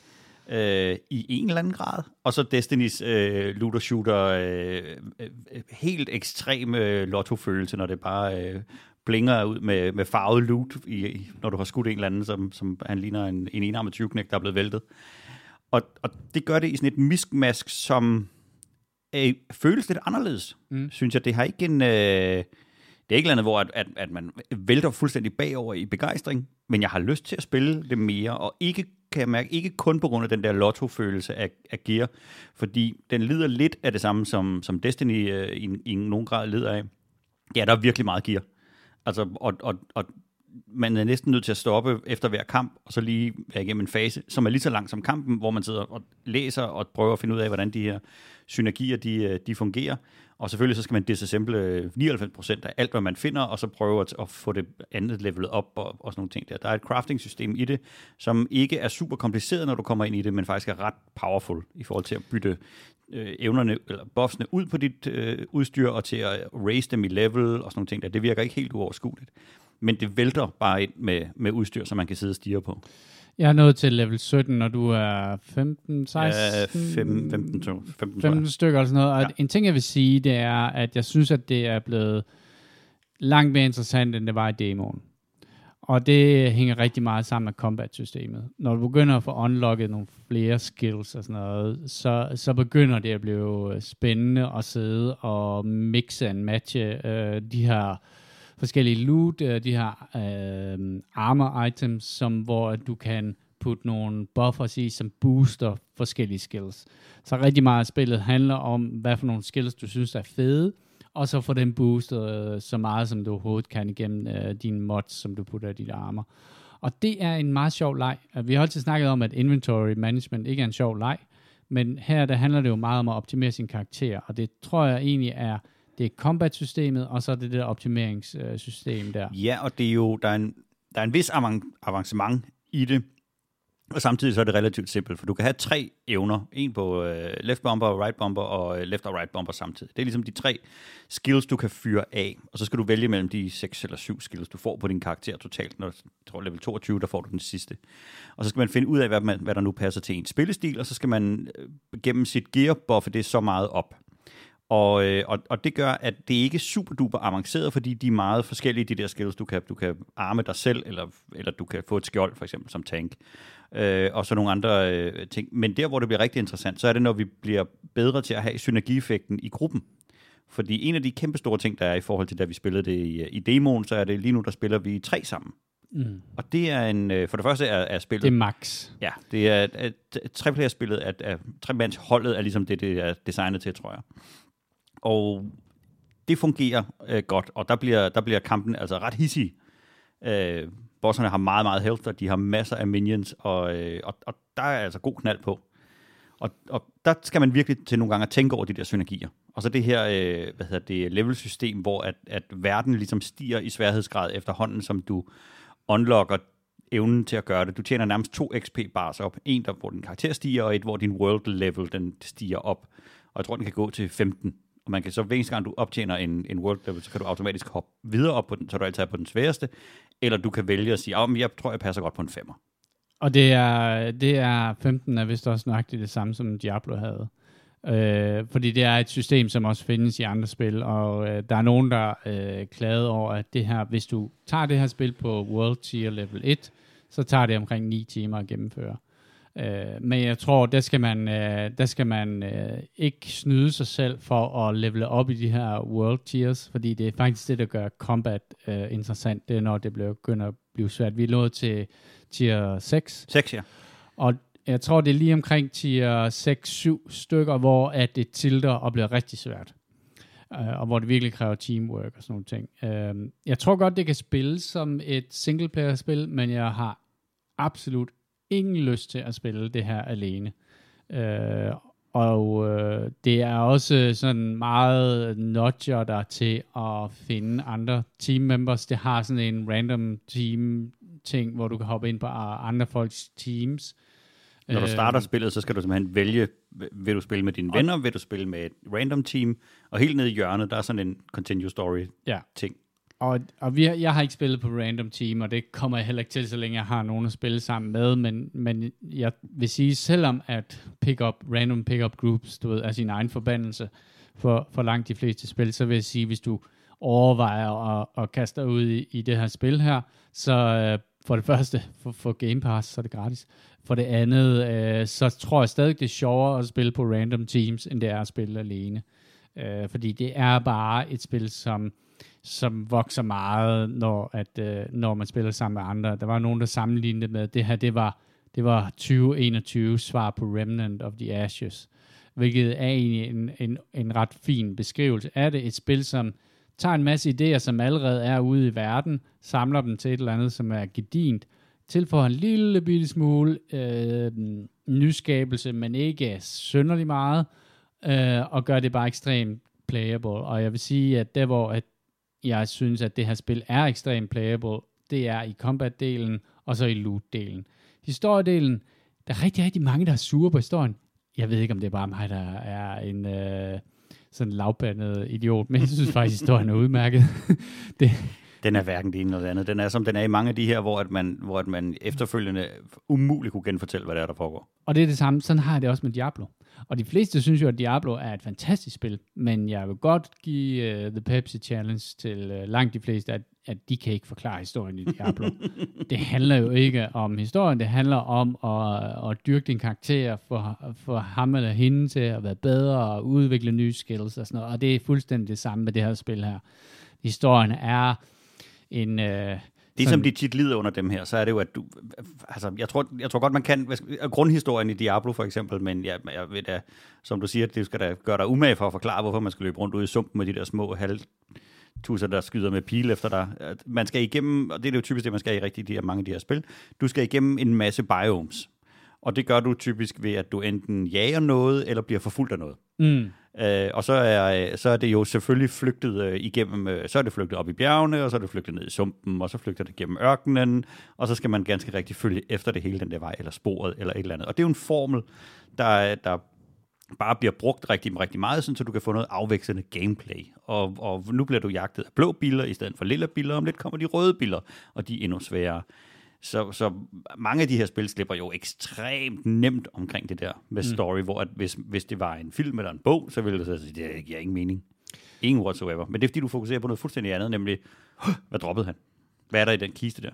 øh, i en eller anden grad. Og så Destinys øh, looter shooter, øh, øh, helt ekstrem øh, lotto-følelse, når det bare øh, blinger ud med, med farvet loot, i, når du har skudt en eller anden, som, som han ligner en, en enarmet 20 der er blevet væltet. Og, og det gør det i sådan et miskmask, som øh, føles lidt anderledes, mm. synes jeg. Det har ikke en... Øh, det er ikke andet, hvor at, at, at man vælter fuldstændig bagover i begejstring, men jeg har lyst til at spille det mere, og ikke kan jeg mærke, ikke kun på grund af den der lotto-følelse af, af gear, fordi den lider lidt af det samme, som, som Destiny øh, i, i nogen grad lider af. Ja, der er virkelig meget gear. Altså, og, og, og man er næsten nødt til at stoppe efter hver kamp, og så lige være igennem en fase, som er lige så lang som kampen, hvor man sidder og læser og prøver at finde ud af, hvordan de her synergier de, øh, de fungerer. Og selvfølgelig så skal man disassemble øh, 99% af alt, hvad man finder, og så prøve at, at få det andet levelet op og, og sådan nogle ting der. Der er et crafting-system i det, som ikke er super kompliceret, når du kommer ind i det, men faktisk er ret powerful i forhold til at bytte øh, evnerne, eller buffsene ud på dit øh, udstyr, og til at raise dem i level og sådan nogle ting der. Det virker ikke helt uoverskueligt. Men det vælter bare ind med, med udstyr, som man kan sidde og stige på. Jeg er nået til level 17, når du er 15, 16? Ja, 15, 15, 15, 15 stykker eller sådan noget. Og ja. en ting, jeg vil sige, det er, at jeg synes, at det er blevet langt mere interessant, end det var i demoen. Og det hænger rigtig meget sammen med combat-systemet. Når du begynder at få unlocket nogle flere skills og sådan noget, så, så begynder det at blive spændende at sidde og mixe og matche øh, de her forskellige loot, øh, de her øh, armor items, som, hvor du kan putte nogle buffers i, som booster forskellige skills. Så rigtig meget af spillet handler om, hvad for nogle skills, du synes er fede, og så få den boostet øh, så meget, som du overhovedet kan igennem øh, dine mods, som du putter i dit armer. Og det er en meget sjov leg. Øh, vi har altid snakket om, at inventory management ikke er en sjov leg, men her der handler det jo meget om at optimere sin karakter, og det tror jeg egentlig er det er combat-systemet, og så er det det optimeringssystem øh, der. Ja, og det er jo, der er en, der er en vis avancement i det, og samtidig så er det relativt simpelt, for du kan have tre evner. En på øh, left bomber, right bomber og øh, left og right bomber samtidig. Det er ligesom de tre skills, du kan fyre af. Og så skal du vælge mellem de seks eller syv skills, du får på din karakter totalt. Når du tror level 22, der får du den sidste. Og så skal man finde ud af, hvad, man, hvad der nu passer til en spillestil, og så skal man øh, gennem sit gear buffe det så meget op. Og, øh, og, og det gør, at det ikke er super duper avanceret, fordi de er meget forskellige, de der skills. Du kan, du kan arme dig selv, eller, eller du kan få et skjold, for eksempel, som tank. Øh, og så nogle andre øh, ting. Men der, hvor det bliver rigtig interessant, så er det, når vi bliver bedre til at have synergieffekten i gruppen. Fordi en af de kæmpe store ting, der er i forhold til, da vi spillede det i, i demoen, så er det lige nu, der spiller vi tre sammen. Mm. Og det er en, øh, for det første er, er spillet... Det er max. Ja, det er, at treplayer-spillet, at, at tremandsholdet er ligesom det, det er designet til, tror jeg. Og det fungerer øh, godt, og der bliver, der bliver kampen altså ret hissig. Øh, bosserne har meget, meget health, og de har masser af minions, og, øh, og, og der er altså god knald på. Og, og der skal man virkelig til nogle gange at tænke over de der synergier. Og så det her, øh, hvad hedder det, level-system, hvor at, at verden ligesom stiger i sværhedsgrad efterhånden, som du unlocker evnen til at gøre det. Du tjener nærmest to XP bars op. En, der, hvor din karakter stiger, og et, hvor din world level den stiger op. Og jeg tror, den kan gå til 15. Og man kan så, hver eneste gang du optjener en, en world level, så kan du automatisk hoppe videre op på den, så du altid er på den sværeste. Eller du kan vælge at sige, oh, men jeg tror, jeg passer godt på en femmer. Og det er, det er 15 er vist også nøjagtigt det samme, som Diablo havde. Øh, fordi det er et system, som også findes i andre spil, og øh, der er nogen, der øh, klagede over, at det her, hvis du tager det her spil på World Tier Level 1, så tager det omkring 9 timer at gennemføre. Øh, men jeg tror, der skal man, øh, der skal man øh, ikke snyde sig selv for at levele op i de her World Tiers, fordi det er faktisk det, der gør combat øh, interessant, det er når det bliver, begynder at blive svært. Vi er nået til tier 6. 6, ja. Og jeg tror, det er lige omkring tier 6-7 stykker, hvor at det tilter og bliver rigtig svært. Uh, og hvor det virkelig kræver teamwork og sådan nogle ting. Uh, jeg tror godt, det kan spilles som et singleplayer-spil, men jeg har absolut ingen lyst til at spille det her alene. Uh, og uh, det er også sådan meget nudger der til at finde andre team members. Det har sådan en random team ting, hvor du kan hoppe ind på andre folks teams. Når du starter spillet, så skal du simpelthen vælge, vil du spille med dine venner, vil du spille med et random team, og helt nede i hjørnet, der er sådan en continue story ja. ting. Og, og vi, jeg har ikke spillet på random team, og det kommer jeg heller ikke til, så længe jeg har nogen at spille sammen med, men, men jeg vil sige, selvom at pick up, random pick-up groups, du ved, er sin egen forbandelse for, for langt de fleste spil, så vil jeg sige, hvis du overvejer at, at kaste dig ud i, i det her spil her, så øh, for det første, for, for Game Pass, så er det gratis. For det andet, øh, så tror jeg stadig, det er sjovere at spille på random teams, end det er at spille alene. Øh, fordi det er bare et spil, som, som vokser meget, når, at, øh, når man spiller sammen med andre. Der var nogen, der sammenlignede med, at det her, det var, det var 2021 svar på Remnant of the Ashes, hvilket er egentlig en, en, en ret fin beskrivelse af det. Et spil, som tager en masse idéer, som allerede er ude i verden, samler dem til et eller andet, som er gedint, tilføjer en lille bitte smule øh, nyskabelse, men ikke synderlig meget, øh, og gør det bare ekstremt playable. Og jeg vil sige, at der hvor at jeg synes, at det her spil er ekstremt playable, det er i combat-delen, og så i loot-delen. Historiedelen, der er rigtig, rigtig mange, der er sure på historien. Jeg ved ikke, om det er bare mig, der er en... Øh, sådan lavbandet idiot, men jeg synes faktisk, historien er udmærket. det, den er hverken det ene eller det andet. Den er som den er i mange af de her, hvor, at man, hvor at man efterfølgende umuligt kunne genfortælle, hvad der er, der foregår. Og det er det samme. Sådan har jeg det også med Diablo. Og de fleste synes jo, at Diablo er et fantastisk spil, men jeg vil godt give uh, The Pepsi Challenge til uh, langt de fleste, at, at de kan ikke forklare historien i Diablo. det handler jo ikke om historien, det handler om at, at dyrke din karakter, for, for ham eller hende til at være bedre og udvikle nye skills og sådan noget. Og det er fuldstændig det samme med det her spil her. Historien er en... Uh, det, som de tit lider under dem her, så er det jo, at du... Altså, jeg tror, jeg tror godt, man kan... Grundhistorien i Diablo for eksempel, men jeg, jeg ved da, som du siger, det skal da gøre dig umage for at forklare, hvorfor man skal løbe rundt ude i sumpen med de der små halv tusser, der skyder med pile efter dig. Man skal igennem, og det er jo typisk det, man skal i rigtig de her, mange af de her spil, du skal igennem en masse biomes. Og det gør du typisk ved, at du enten jager noget, eller bliver forfulgt af noget. Mm. Øh, og så er, øh, så er det jo selvfølgelig flygtet øh, igennem, øh, så er det flygtet op i bjergene, og så er det flygtet ned i sumpen, og så flygter det gennem ørkenen, og så skal man ganske rigtig følge efter det hele den der vej, eller sporet, eller et eller andet. Og det er jo en formel, der, der bare bliver brugt rigtig, rigtig meget, sådan, så du kan få noget afvekslende gameplay. Og, og nu bliver du jagtet af blå biler i stedet for lille biler, om lidt kommer de røde biler, og de er endnu sværere. Så, så mange af de her spil slipper jo ekstremt nemt omkring det der med mm. story, hvor at hvis, hvis det var en film eller en bog, så ville det sige, det giver ingen mening. Ingen whatsoever. Men det er fordi, du fokuserer på noget fuldstændig andet, nemlig, hvad droppede han? Hvad er der i den kiste der?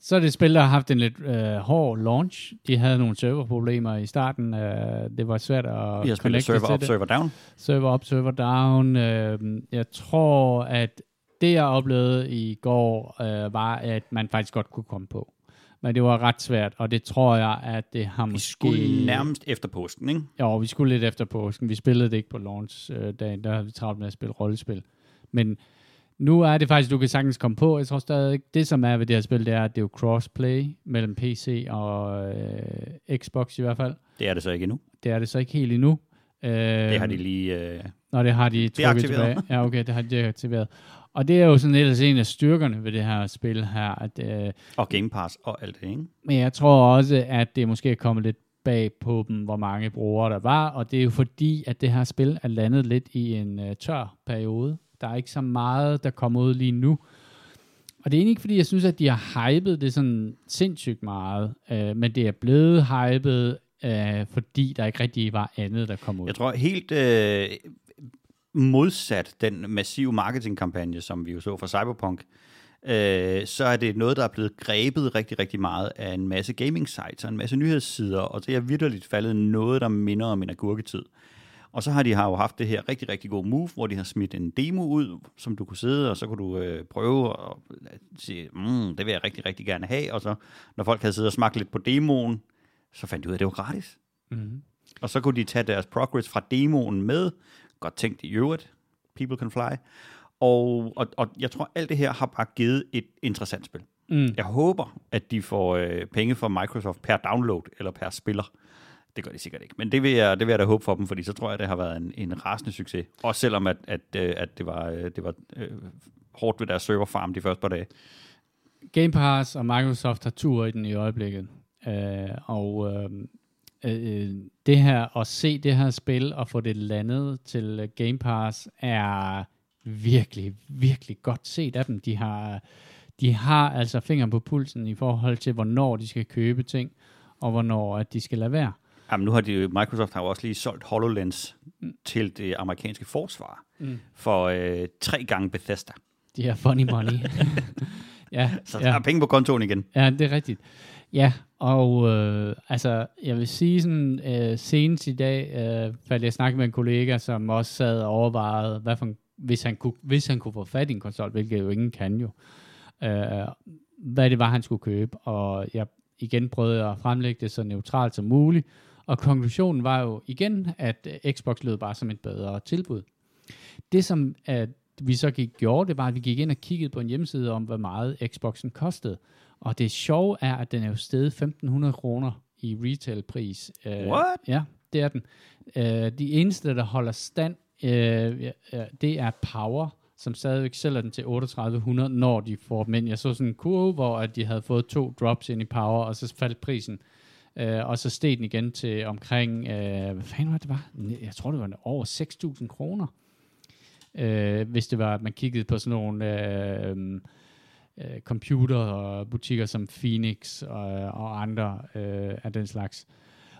Så er det et spil, der har haft en lidt øh, hård launch. De havde nogle serverproblemer i starten. Øh, det var svært at spillet server up, server down. Server up, server down. Øh, jeg tror, at det jeg oplevede i går, øh, var, at man faktisk godt kunne komme på. Men det var ret svært, og det tror jeg, at det har måske... Vi skulle nærmest efter påsken, ikke? Ja, vi skulle lidt efter påsken. Vi spillede det ikke på launch-dagen, der havde vi travlt med at spille rollespil. Men Nu er det faktisk, du kan sagtens komme på. Jeg tror stadig, det som er ved det her spil, det er, at det er jo crossplay mellem PC og øh, Xbox i hvert fald. Det er det så ikke endnu. Det er det så ikke helt endnu. Øh, Det har de lige... Øh, Nå, det har de trukket tilbage. Ja, okay, det har de deaktiveret. Og det er jo sådan ellers en af styrkerne ved det her spil her, at øh, og Game Pass og alt det, ikke? Men jeg tror også, at det måske er kommet lidt bag på dem, hvor mange brugere der var, og det er jo fordi, at det her spil er landet lidt i en uh, tør periode. Der er ikke så meget, der kommer ud lige nu. Og det er egentlig ikke, fordi jeg synes, at de har hypet det sådan sindssygt meget, uh, men det er blevet hypet, uh, fordi der ikke rigtig var andet, der kom ud. Jeg tror helt øh, modsat den massive marketingkampagne, som vi jo så fra Cyberpunk, øh, så er det noget, der er blevet grebet rigtig, rigtig meget af en masse gaming sites og en masse nyhedssider, og det er virkelig faldet noget, der minder om en agurketid. Og så har de har jo haft det her rigtig, rigtig gode move, hvor de har smidt en demo ud, som du kunne sidde, og så kunne du øh, prøve og sige, mm, det vil jeg rigtig, rigtig gerne have. Og så, når folk havde siddet og smagt lidt på demoen, så fandt de ud af, at det var gratis. Mm-hmm. Og så kunne de tage deres progress fra demoen med. Godt tænkt i øvrigt. People can fly. Og, og, og jeg tror, alt det her har bare givet et interessant spil. Mm. Jeg håber, at de får øh, penge fra Microsoft per download eller per spiller. Det gør de sikkert ikke. Men det vil jeg, det vil jeg da håbe for dem, fordi så tror jeg, det har været en, en rasende succes. Også selvom, at, at, øh, at det var, øh, det var øh, hårdt ved deres serverfarm de første par dage. Game Pass og Microsoft har tur i den i øjeblikket. Øh, og øh, øh, det her, at se det her spil og få det landet til øh, Game Pass, er virkelig, virkelig godt set af dem. De har, de har altså fingeren på pulsen i forhold til, hvornår de skal købe ting, og hvornår at de skal lade være. Jamen, nu har de, Microsoft har jo også lige solgt HoloLens mm. til det amerikanske forsvar Mm. for øh, tre gange Bethesda. De her funny money. ja, Så ja. der er penge på kontoen igen. Ja, det er rigtigt. Ja, og øh, altså, jeg vil sige sådan, øh, senest i dag, øh, faldt jeg snakke med en kollega, som også sad og overvejede, hvad for en, hvis, han kunne, hvis han kunne få fat i en konsol, hvilket jo ingen kan jo, øh, hvad det var, han skulle købe. Og jeg igen prøvede at fremlægge det så neutralt som muligt, og konklusionen var jo igen, at øh, Xbox lød bare som et bedre tilbud. Det som at vi så gik, gjorde, det var, at vi gik ind og kiggede på en hjemmeside om, hvor meget Xboxen kostede. Og det sjove er, at den er jo steget 1.500 kroner i retailpris. Øh, What? Ja, det er den. Øh, de eneste, der holder stand, øh, ja, det er Power, som stadigvæk sælger den til 3800, når de får dem ind. Jeg så sådan en kurve, hvor at de havde fået to drops ind i Power, og så faldt prisen. Øh, og så steg den igen til omkring, øh, hvad fanden var det var? Jeg tror, det var over 6.000 kroner. Øh, hvis det var, at man kiggede på sådan nogle øh, øh, computerbutikker som Phoenix og, og andre øh, af den slags.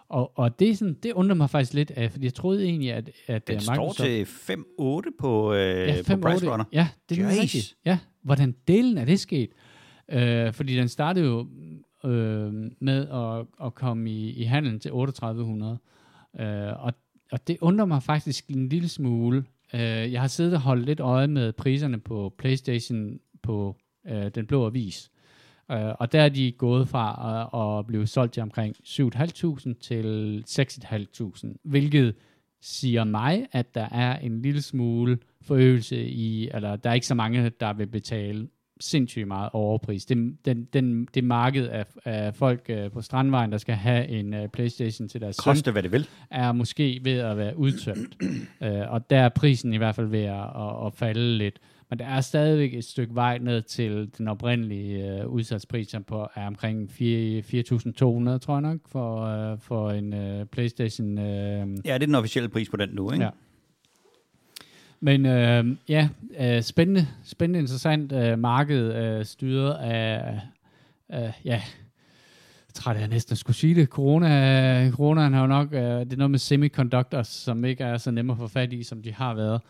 Og, og det, er sådan, det undrer mig faktisk lidt af, fordi jeg troede egentlig, at, at Den øh, står til 5-8 på, øh, ja, på Price Runner. Ja, det er rigtigt. Ja, hvordan delen er det sket? Øh, fordi den startede jo øh, med at, at komme i, i handelen til 3800. Øh, og, og det undrer mig faktisk en lille smule. Øh, jeg har siddet og holdt lidt øje med priserne på PlayStation på øh, den blå avis. Øh, og der er de gået fra at, at blive solgt til omkring 7.500 til 6.500, hvilket siger mig, at der er en lille smule forøgelse i, eller der er ikke så mange, der vil betale sindssygt meget overpris. Det, den, den, det marked af, af folk uh, på Strandvejen, der skal have en uh, Playstation til deres søn, Koste hvad det vil. er måske ved at være udtømt. uh, og der er prisen i hvert fald ved at, at, at falde lidt. Men der er stadigvæk et stykke vej ned til den oprindelige uh, udsalgspris, som på, er omkring 4 4.200, tror jeg nok, for, uh, for en uh, Playstation. Uh, Ja, det er den officielle pris på den nu, ikke? Ja. Men øh, ja, øh, spændende, spændende, interessant øh, marked øh, styret af, øh, ja, træt af næsten at skulle sige det. Corona, coronaen har jo nok, øh, det er noget med semiconductors, som ikke er så nemme at få fat i, som de har været.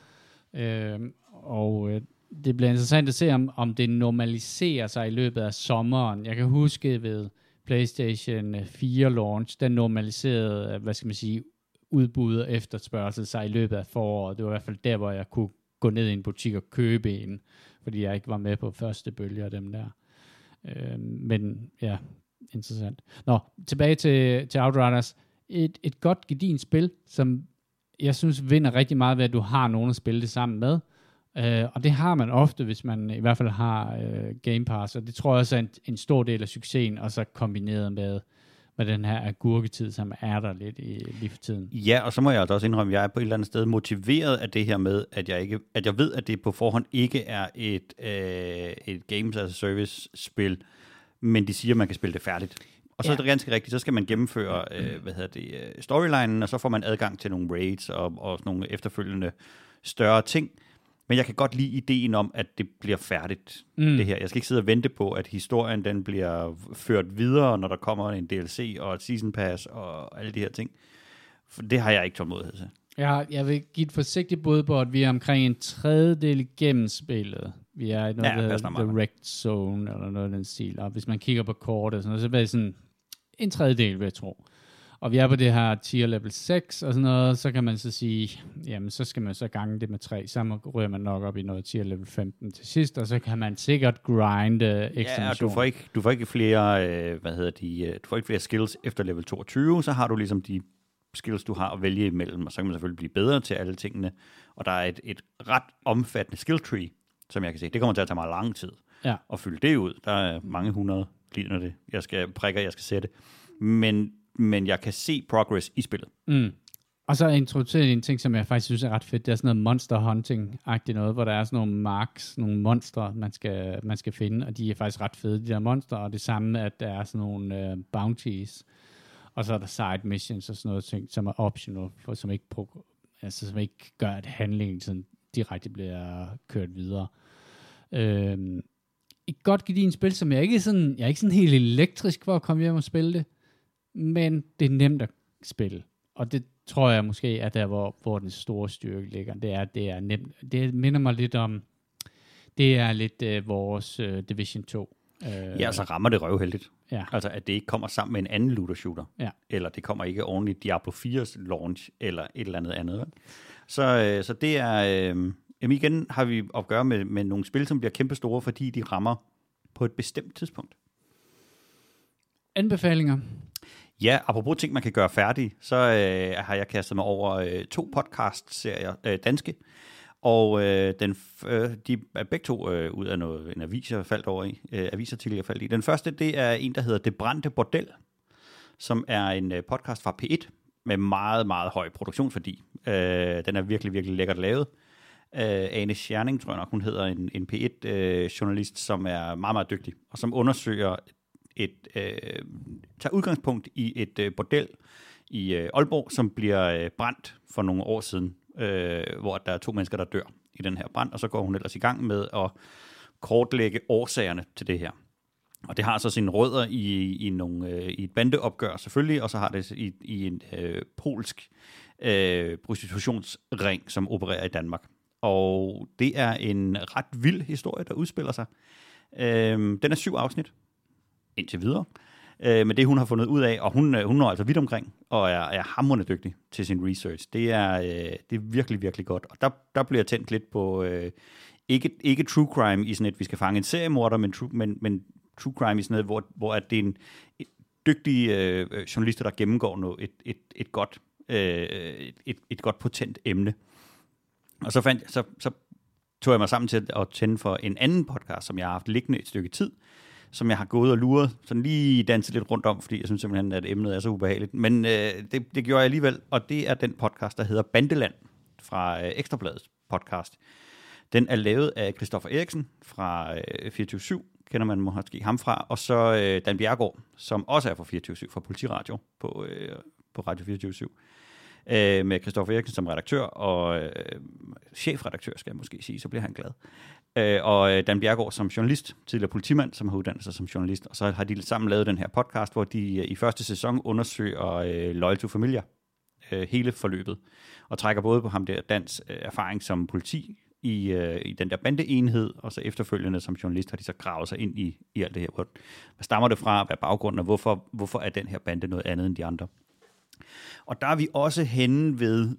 Øh, og øh, det bliver interessant at se, om, om det normaliserer sig i løbet af sommeren. Jeg kan huske ved PlayStation 4 launch, den normaliserede, øh, hvad skal man sige, udbud og efterspørgsel sig i løbet af foråret. Det var i hvert fald der, hvor jeg kunne gå ned i en butik og købe en, fordi jeg ikke var med på første bølge af dem der. Øh, men ja, interessant. Nå, tilbage til, til Outriders. Et, et godt gedin spil, som jeg synes vinder rigtig meget ved, at du har nogen at spille det sammen med. Uh, og det har man ofte, hvis man i hvert fald har uh, Game Pass, og det tror jeg også er en, en stor del af succesen, og så kombineret med, med den her agurketid, som er der lidt i, lige for tiden. Ja, og så må jeg altså også indrømme, at jeg er på et eller andet sted motiveret af det her med, at jeg, ikke, at jeg ved, at det på forhånd ikke er et, øh, et Games as a Service-spil, men de siger, at man kan spille det færdigt. Og så ja. er det ganske rigtigt, så skal man gennemføre øh, hvad hedder det, øh, storylinen, og så får man adgang til nogle raids og, og nogle efterfølgende større ting. Men jeg kan godt lide ideen om, at det bliver færdigt, mm. det her. Jeg skal ikke sidde og vente på, at historien den bliver ført videre, når der kommer en DLC og et season pass og alle de her ting. For det har jeg ikke tålmodighed til. Ja, jeg vil give et forsigtigt bud på, at vi er omkring en tredjedel igennem spillet. Vi er i noget, ja, der hedder Direct Zone, eller noget af den stil. Og hvis man kigger på kortet, så er det sådan en tredjedel, vil jeg tro. Og vi er på det her tier level 6 og sådan noget, så kan man så sige, jamen så skal man så gange det med 3, så ryger man nok op i noget tier level 15 til sidst, og så kan man sikkert grinde ekstra Ja, du får ikke, du får ikke flere, øh, hvad hedder de, øh, du får ikke flere skills efter level 22, så har du ligesom de skills, du har at vælge imellem, og så kan man selvfølgelig blive bedre til alle tingene. Og der er et, et ret omfattende skill tree, som jeg kan se. Det kommer til at tage mig lang tid ja. at fylde det ud. Der er mange hundrede ligner det, jeg skal prikker, jeg skal sætte. Men, men jeg kan se progress i spillet. Mm. Og så introducerer de en ting, som jeg faktisk synes er ret fedt. Det er sådan noget monster hunting-agtigt noget, hvor der er sådan nogle marks, nogle monstre, man skal, man skal finde, og de er faktisk ret fede, de der monstre, og det samme, at der er sådan nogle uh, bounties, og så er der side missions og sådan noget ting, som er optional, for, som, ikke pro, altså, som ikke gør, at handlingen sådan direkte bliver kørt videre. Øhm, et godt gedin spil, som jeg ikke er sådan, jeg er ikke sådan helt elektrisk for at komme hjem og spille det, men det er nemt at spille. Og det tror jeg måske er der, hvor, hvor den store styrke ligger. Det er, det er nemt. Det minder mig lidt om, det er lidt uh, vores uh, Division 2. Uh, ja, så rammer det røvheldigt. Ja. Altså, at det ikke kommer sammen med en anden looter shooter. Ja. Eller det kommer ikke ordentligt Diablo 4's launch, eller et eller andet andet. Så, uh, så det er... Jamen igen har vi at gøre med, med nogle spil, som bliver kæmpe store, fordi de rammer på et bestemt tidspunkt. Anbefalinger? Ja, apropos ting, man kan gøre færdig, så øh, har jeg kastet mig over øh, to podcast-serier, øh, danske, og øh, den, øh, de er begge to øh, ud af noget, en avis, jeg faldt over i, øh, avisartikel, jeg faldt i. Den første, det er en, der hedder Det Brændte Bordel, som er en øh, podcast fra P1, med meget, meget høj produktionsværdi. Øh, den er virkelig, virkelig lækkert lavet. Øh, Ane Scherning, tror jeg nok, hun hedder, en, en P1-journalist, øh, som er meget, meget dygtig, og som undersøger et, øh, tager udgangspunkt i et øh, bordel i øh, Aalborg, som bliver øh, brændt for nogle år siden, øh, hvor der er to mennesker, der dør i den her brand, og så går hun ellers i gang med at kortlægge årsagerne til det her. Og det har så sine rødder i, i, nogle, øh, i et bandeopgør selvfølgelig, og så har det i, i en øh, polsk øh, prostitutionsring, som opererer i Danmark. Og det er en ret vild historie, der udspiller sig. Øh, den er syv afsnit, indtil videre. Øh, men det, hun har fundet ud af, og hun, øh, hun er altså vidt omkring, og er, er hammerende dygtig til sin research. Det er, øh, det er virkelig, virkelig godt. Og der, der bliver jeg tændt lidt på, øh, ikke, ikke true crime i sådan et, vi skal fange en seriemorder, men true, men, men true crime i sådan noget, hvor, hvor at det er en dygtig øh, øh journalister, der gennemgår noget, et, et, et, godt, øh, et, et godt potent emne. Og så, fandt, så, så tog jeg mig sammen til at tænde for en anden podcast, som jeg har haft liggende et stykke tid, som jeg har gået og luret, sådan lige danset lidt rundt om, fordi jeg synes simpelthen, at emnet er så ubehageligt. Men øh, det, det gjorde jeg alligevel, og det er den podcast, der hedder Bandeland fra øh, Ekstrabladets podcast. Den er lavet af Christoffer Eriksen fra øh, 24 kender man måske ham fra, og så øh, Dan Bjergård, som også er fra 24 fra Politiradio på, øh, på Radio 24 øh, med Christoffer Eriksen som redaktør og øh, chefredaktør, skal jeg måske sige, så bliver han glad. Øh, og øh, Dan Bjergård som journalist, tidligere politimand, som har uddannet sig som journalist, og så har de sammen lavet den her podcast, hvor de øh, i første sæson undersøger øh, Loyal to Familia, øh, hele forløbet, og trækker både på ham der Dans øh, erfaring som politi i, øh, i den der bandeenhed, og så efterfølgende som journalist har de så gravet sig ind i, i alt det her. Hvad stammer det fra? Hvad er baggrunden? Og hvorfor, hvorfor er den her bande noget andet end de andre? Og der er vi også henne ved,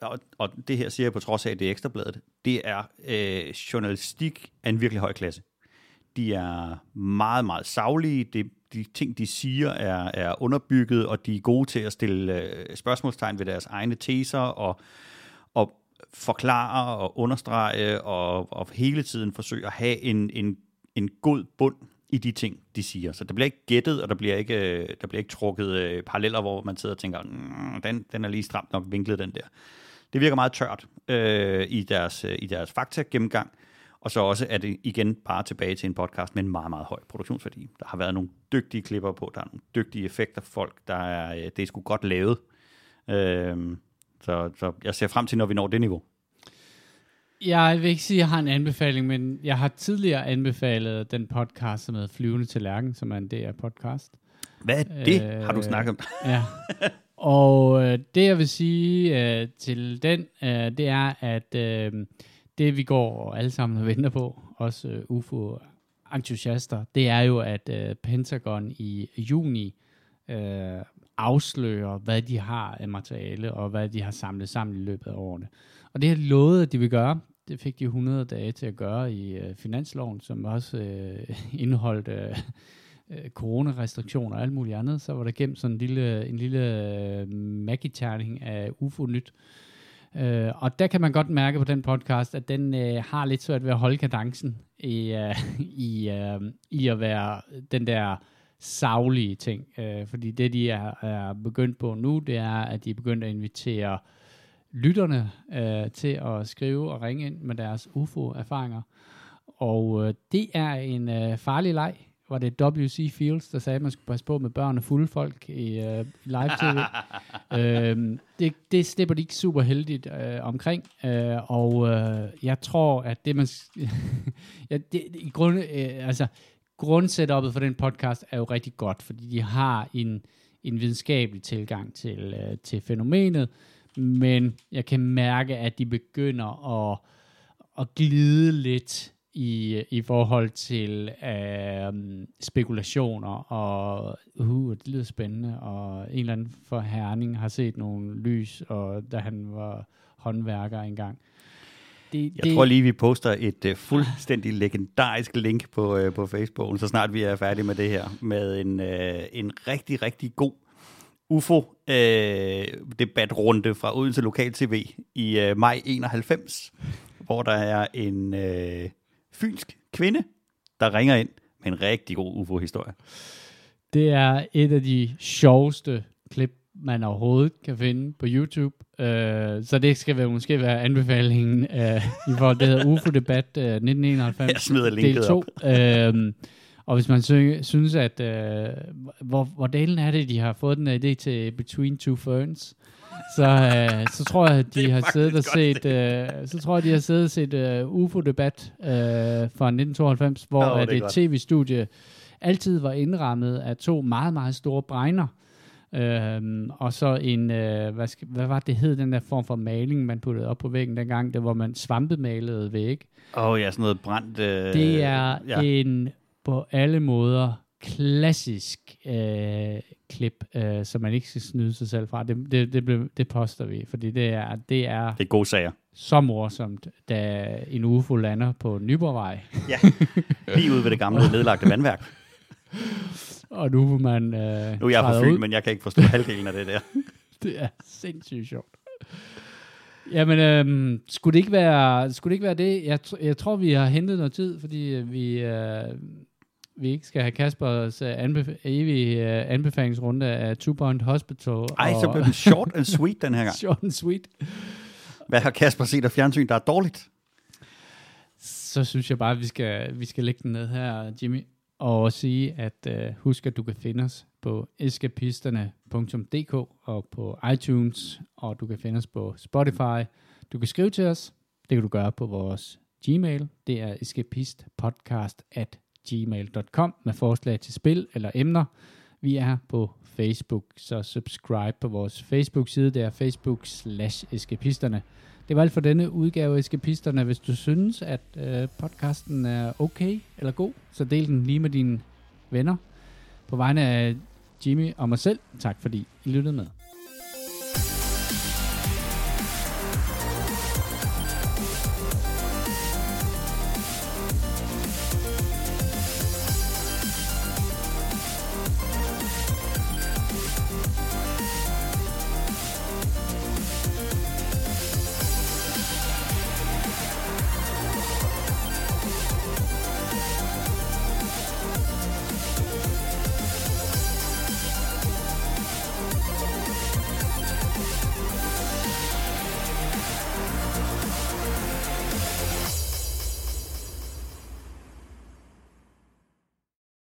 og, og det her siger jeg på trods af, at det er ekstrabladet, det er øh, journalistik af en virkelig høj klasse. De er meget, meget savlige. Det, de ting, de siger, er, er underbygget, og de er gode til at stille øh, spørgsmålstegn ved deres egne teser, og, og forklare og understrege og, og hele tiden forsøge at have en, en, en god bund i de ting, de siger. Så der bliver ikke gættet, og der bliver ikke, øh, der bliver ikke trukket øh, paralleller, hvor man sidder og tænker, mm, den, den er lige stramt nok vinklet, den der. Det virker meget tørt øh, i deres, øh, i deres fakta-gennemgang. Og så også er det igen bare tilbage til en podcast med en meget, meget høj produktionsværdi. Der har været nogle dygtige klipper på, der er nogle dygtige effekter for folk, der er, øh, det er sgu godt lavet. Øh, så, så jeg ser frem til, når vi når det niveau. Jeg vil ikke sige, at jeg har en anbefaling, men jeg har tidligere anbefalet den podcast, som hedder Flyvende til Lærken, som er en DR-podcast. Hvad er det, øh, har du snakket om? ja. Og øh, det, jeg vil sige øh, til den, øh, det er, at øh, det, vi går alle sammen og venter på, også øh, UFO-entusiaster, det er jo, at øh, Pentagon i juni øh, afslører, hvad de har af materiale, og hvad de har samlet sammen i løbet af årene. Og det har de lovet, at de vil gøre. Det fik de 100 dage til at gøre i øh, finansloven, som også øh, indeholdt øh, øh, coronarestriktioner og alt muligt andet. Så var der gemt sådan en lille, en lille øh, magiterning af UFO-nyt. Øh, og der kan man godt mærke på den podcast, at den øh, har lidt svært ved at holde kadencen i, øh, i, øh, i at være den der savlige ting. Øh, fordi det, de er, er begyndt på nu, det er, at de er begyndt at invitere lytterne øh, til at skrive og ringe ind med deres UFO-erfaringer. Og øh, det er en øh, farlig leg. Var det W.C. Fields, der sagde, at man skulle passe på med børn og fulde folk i øh, live-tv. øh, det, det slipper de ikke super heldigt øh, omkring. Øh, og øh, jeg tror, at det man... ja, det, i grund, øh, altså, grundsætupet for den podcast er jo rigtig godt, fordi de har en, en videnskabelig tilgang til, øh, til fænomenet, men jeg kan mærke, at de begynder at, at glide lidt i, i forhold til øh, spekulationer, og uh, det lyder spændende, og en eller anden for Herning har set nogle lys, og da han var håndværker engang. Det, jeg det, tror lige, vi poster et uh, fuldstændig legendarisk link på, uh, på Facebook, så snart vi er færdige med det her, med en, uh, en rigtig, rigtig god UFO-debatrunde øh, fra Odense Lokal TV i øh, maj 91, hvor der er en øh, fynsk kvinde, der ringer ind med en rigtig god UFO-historie. Det er et af de sjoveste klip, man overhovedet kan finde på YouTube. Uh, så det skal vel måske være anbefalingen uh, i forhold til det hedder UFO-debat uh, 1991. Jeg smider linket del 2. op. Uh, og hvis man synes, at øh, hvor, hvor delen er det, de har fået den idé til Between Two Ferns, så, øh, så tror jeg, at de har siddet og set, øh, så tror jeg, de har siddet og set øh, UFO-debat øh, fra 1992, hvor oh, det, det tv-studie altid var indrammet af to meget, meget store bregner. Øhm, og så en, øh, hvad, skal, hvad var det hed, den der form for maling, man puttede op på væggen dengang, det hvor man svampemalede væg. Åh oh, ja, sådan noget brændt... Øh, det er ja. en på alle måder klassisk øh, klip, øh, som man ikke skal snyde sig selv fra. Det, det, det, blev, det poster vi, fordi det er, det er, det er gode sager. så morsomt, da en UFO lander på Nyborgvej. ja, lige ude ved det gamle nedlagte vandværk. Og nu vil man øh, Nu er jeg på Fyn, ud. men jeg kan ikke forstå halvdelen af det der. det er sindssygt sjovt. Jamen, øhm, skulle, det ikke være, skulle det ikke være det? Jeg, jeg tror, vi har hentet noget tid, fordi vi, øh, vi ikke skal have Kaspers uh, anbef- evige uh, anbefalingsrunde af Two Point Hospital. Ej, så blev den short and sweet den her gang. short and sweet. Hvad har Kasper set af fjernsyn, der er dårligt? Så synes jeg bare, at vi skal, vi skal lægge den ned her, Jimmy, og sige, at uh, husk, at du kan finde os på eskapisterne.dk og på iTunes, og du kan finde os på Spotify. Du kan skrive til os. Det kan du gøre på vores Gmail. Det er escapistpodcast at gmail.com med forslag til spil eller emner. Vi er på Facebook, så subscribe på vores Facebook-side. Det er facebook slash eskapisterne. Det var alt for denne udgave af Eskapisterne. Hvis du synes, at øh, podcasten er okay eller god, så del den lige med dine venner. På vegne af Jimmy og mig selv, tak fordi I lyttede med.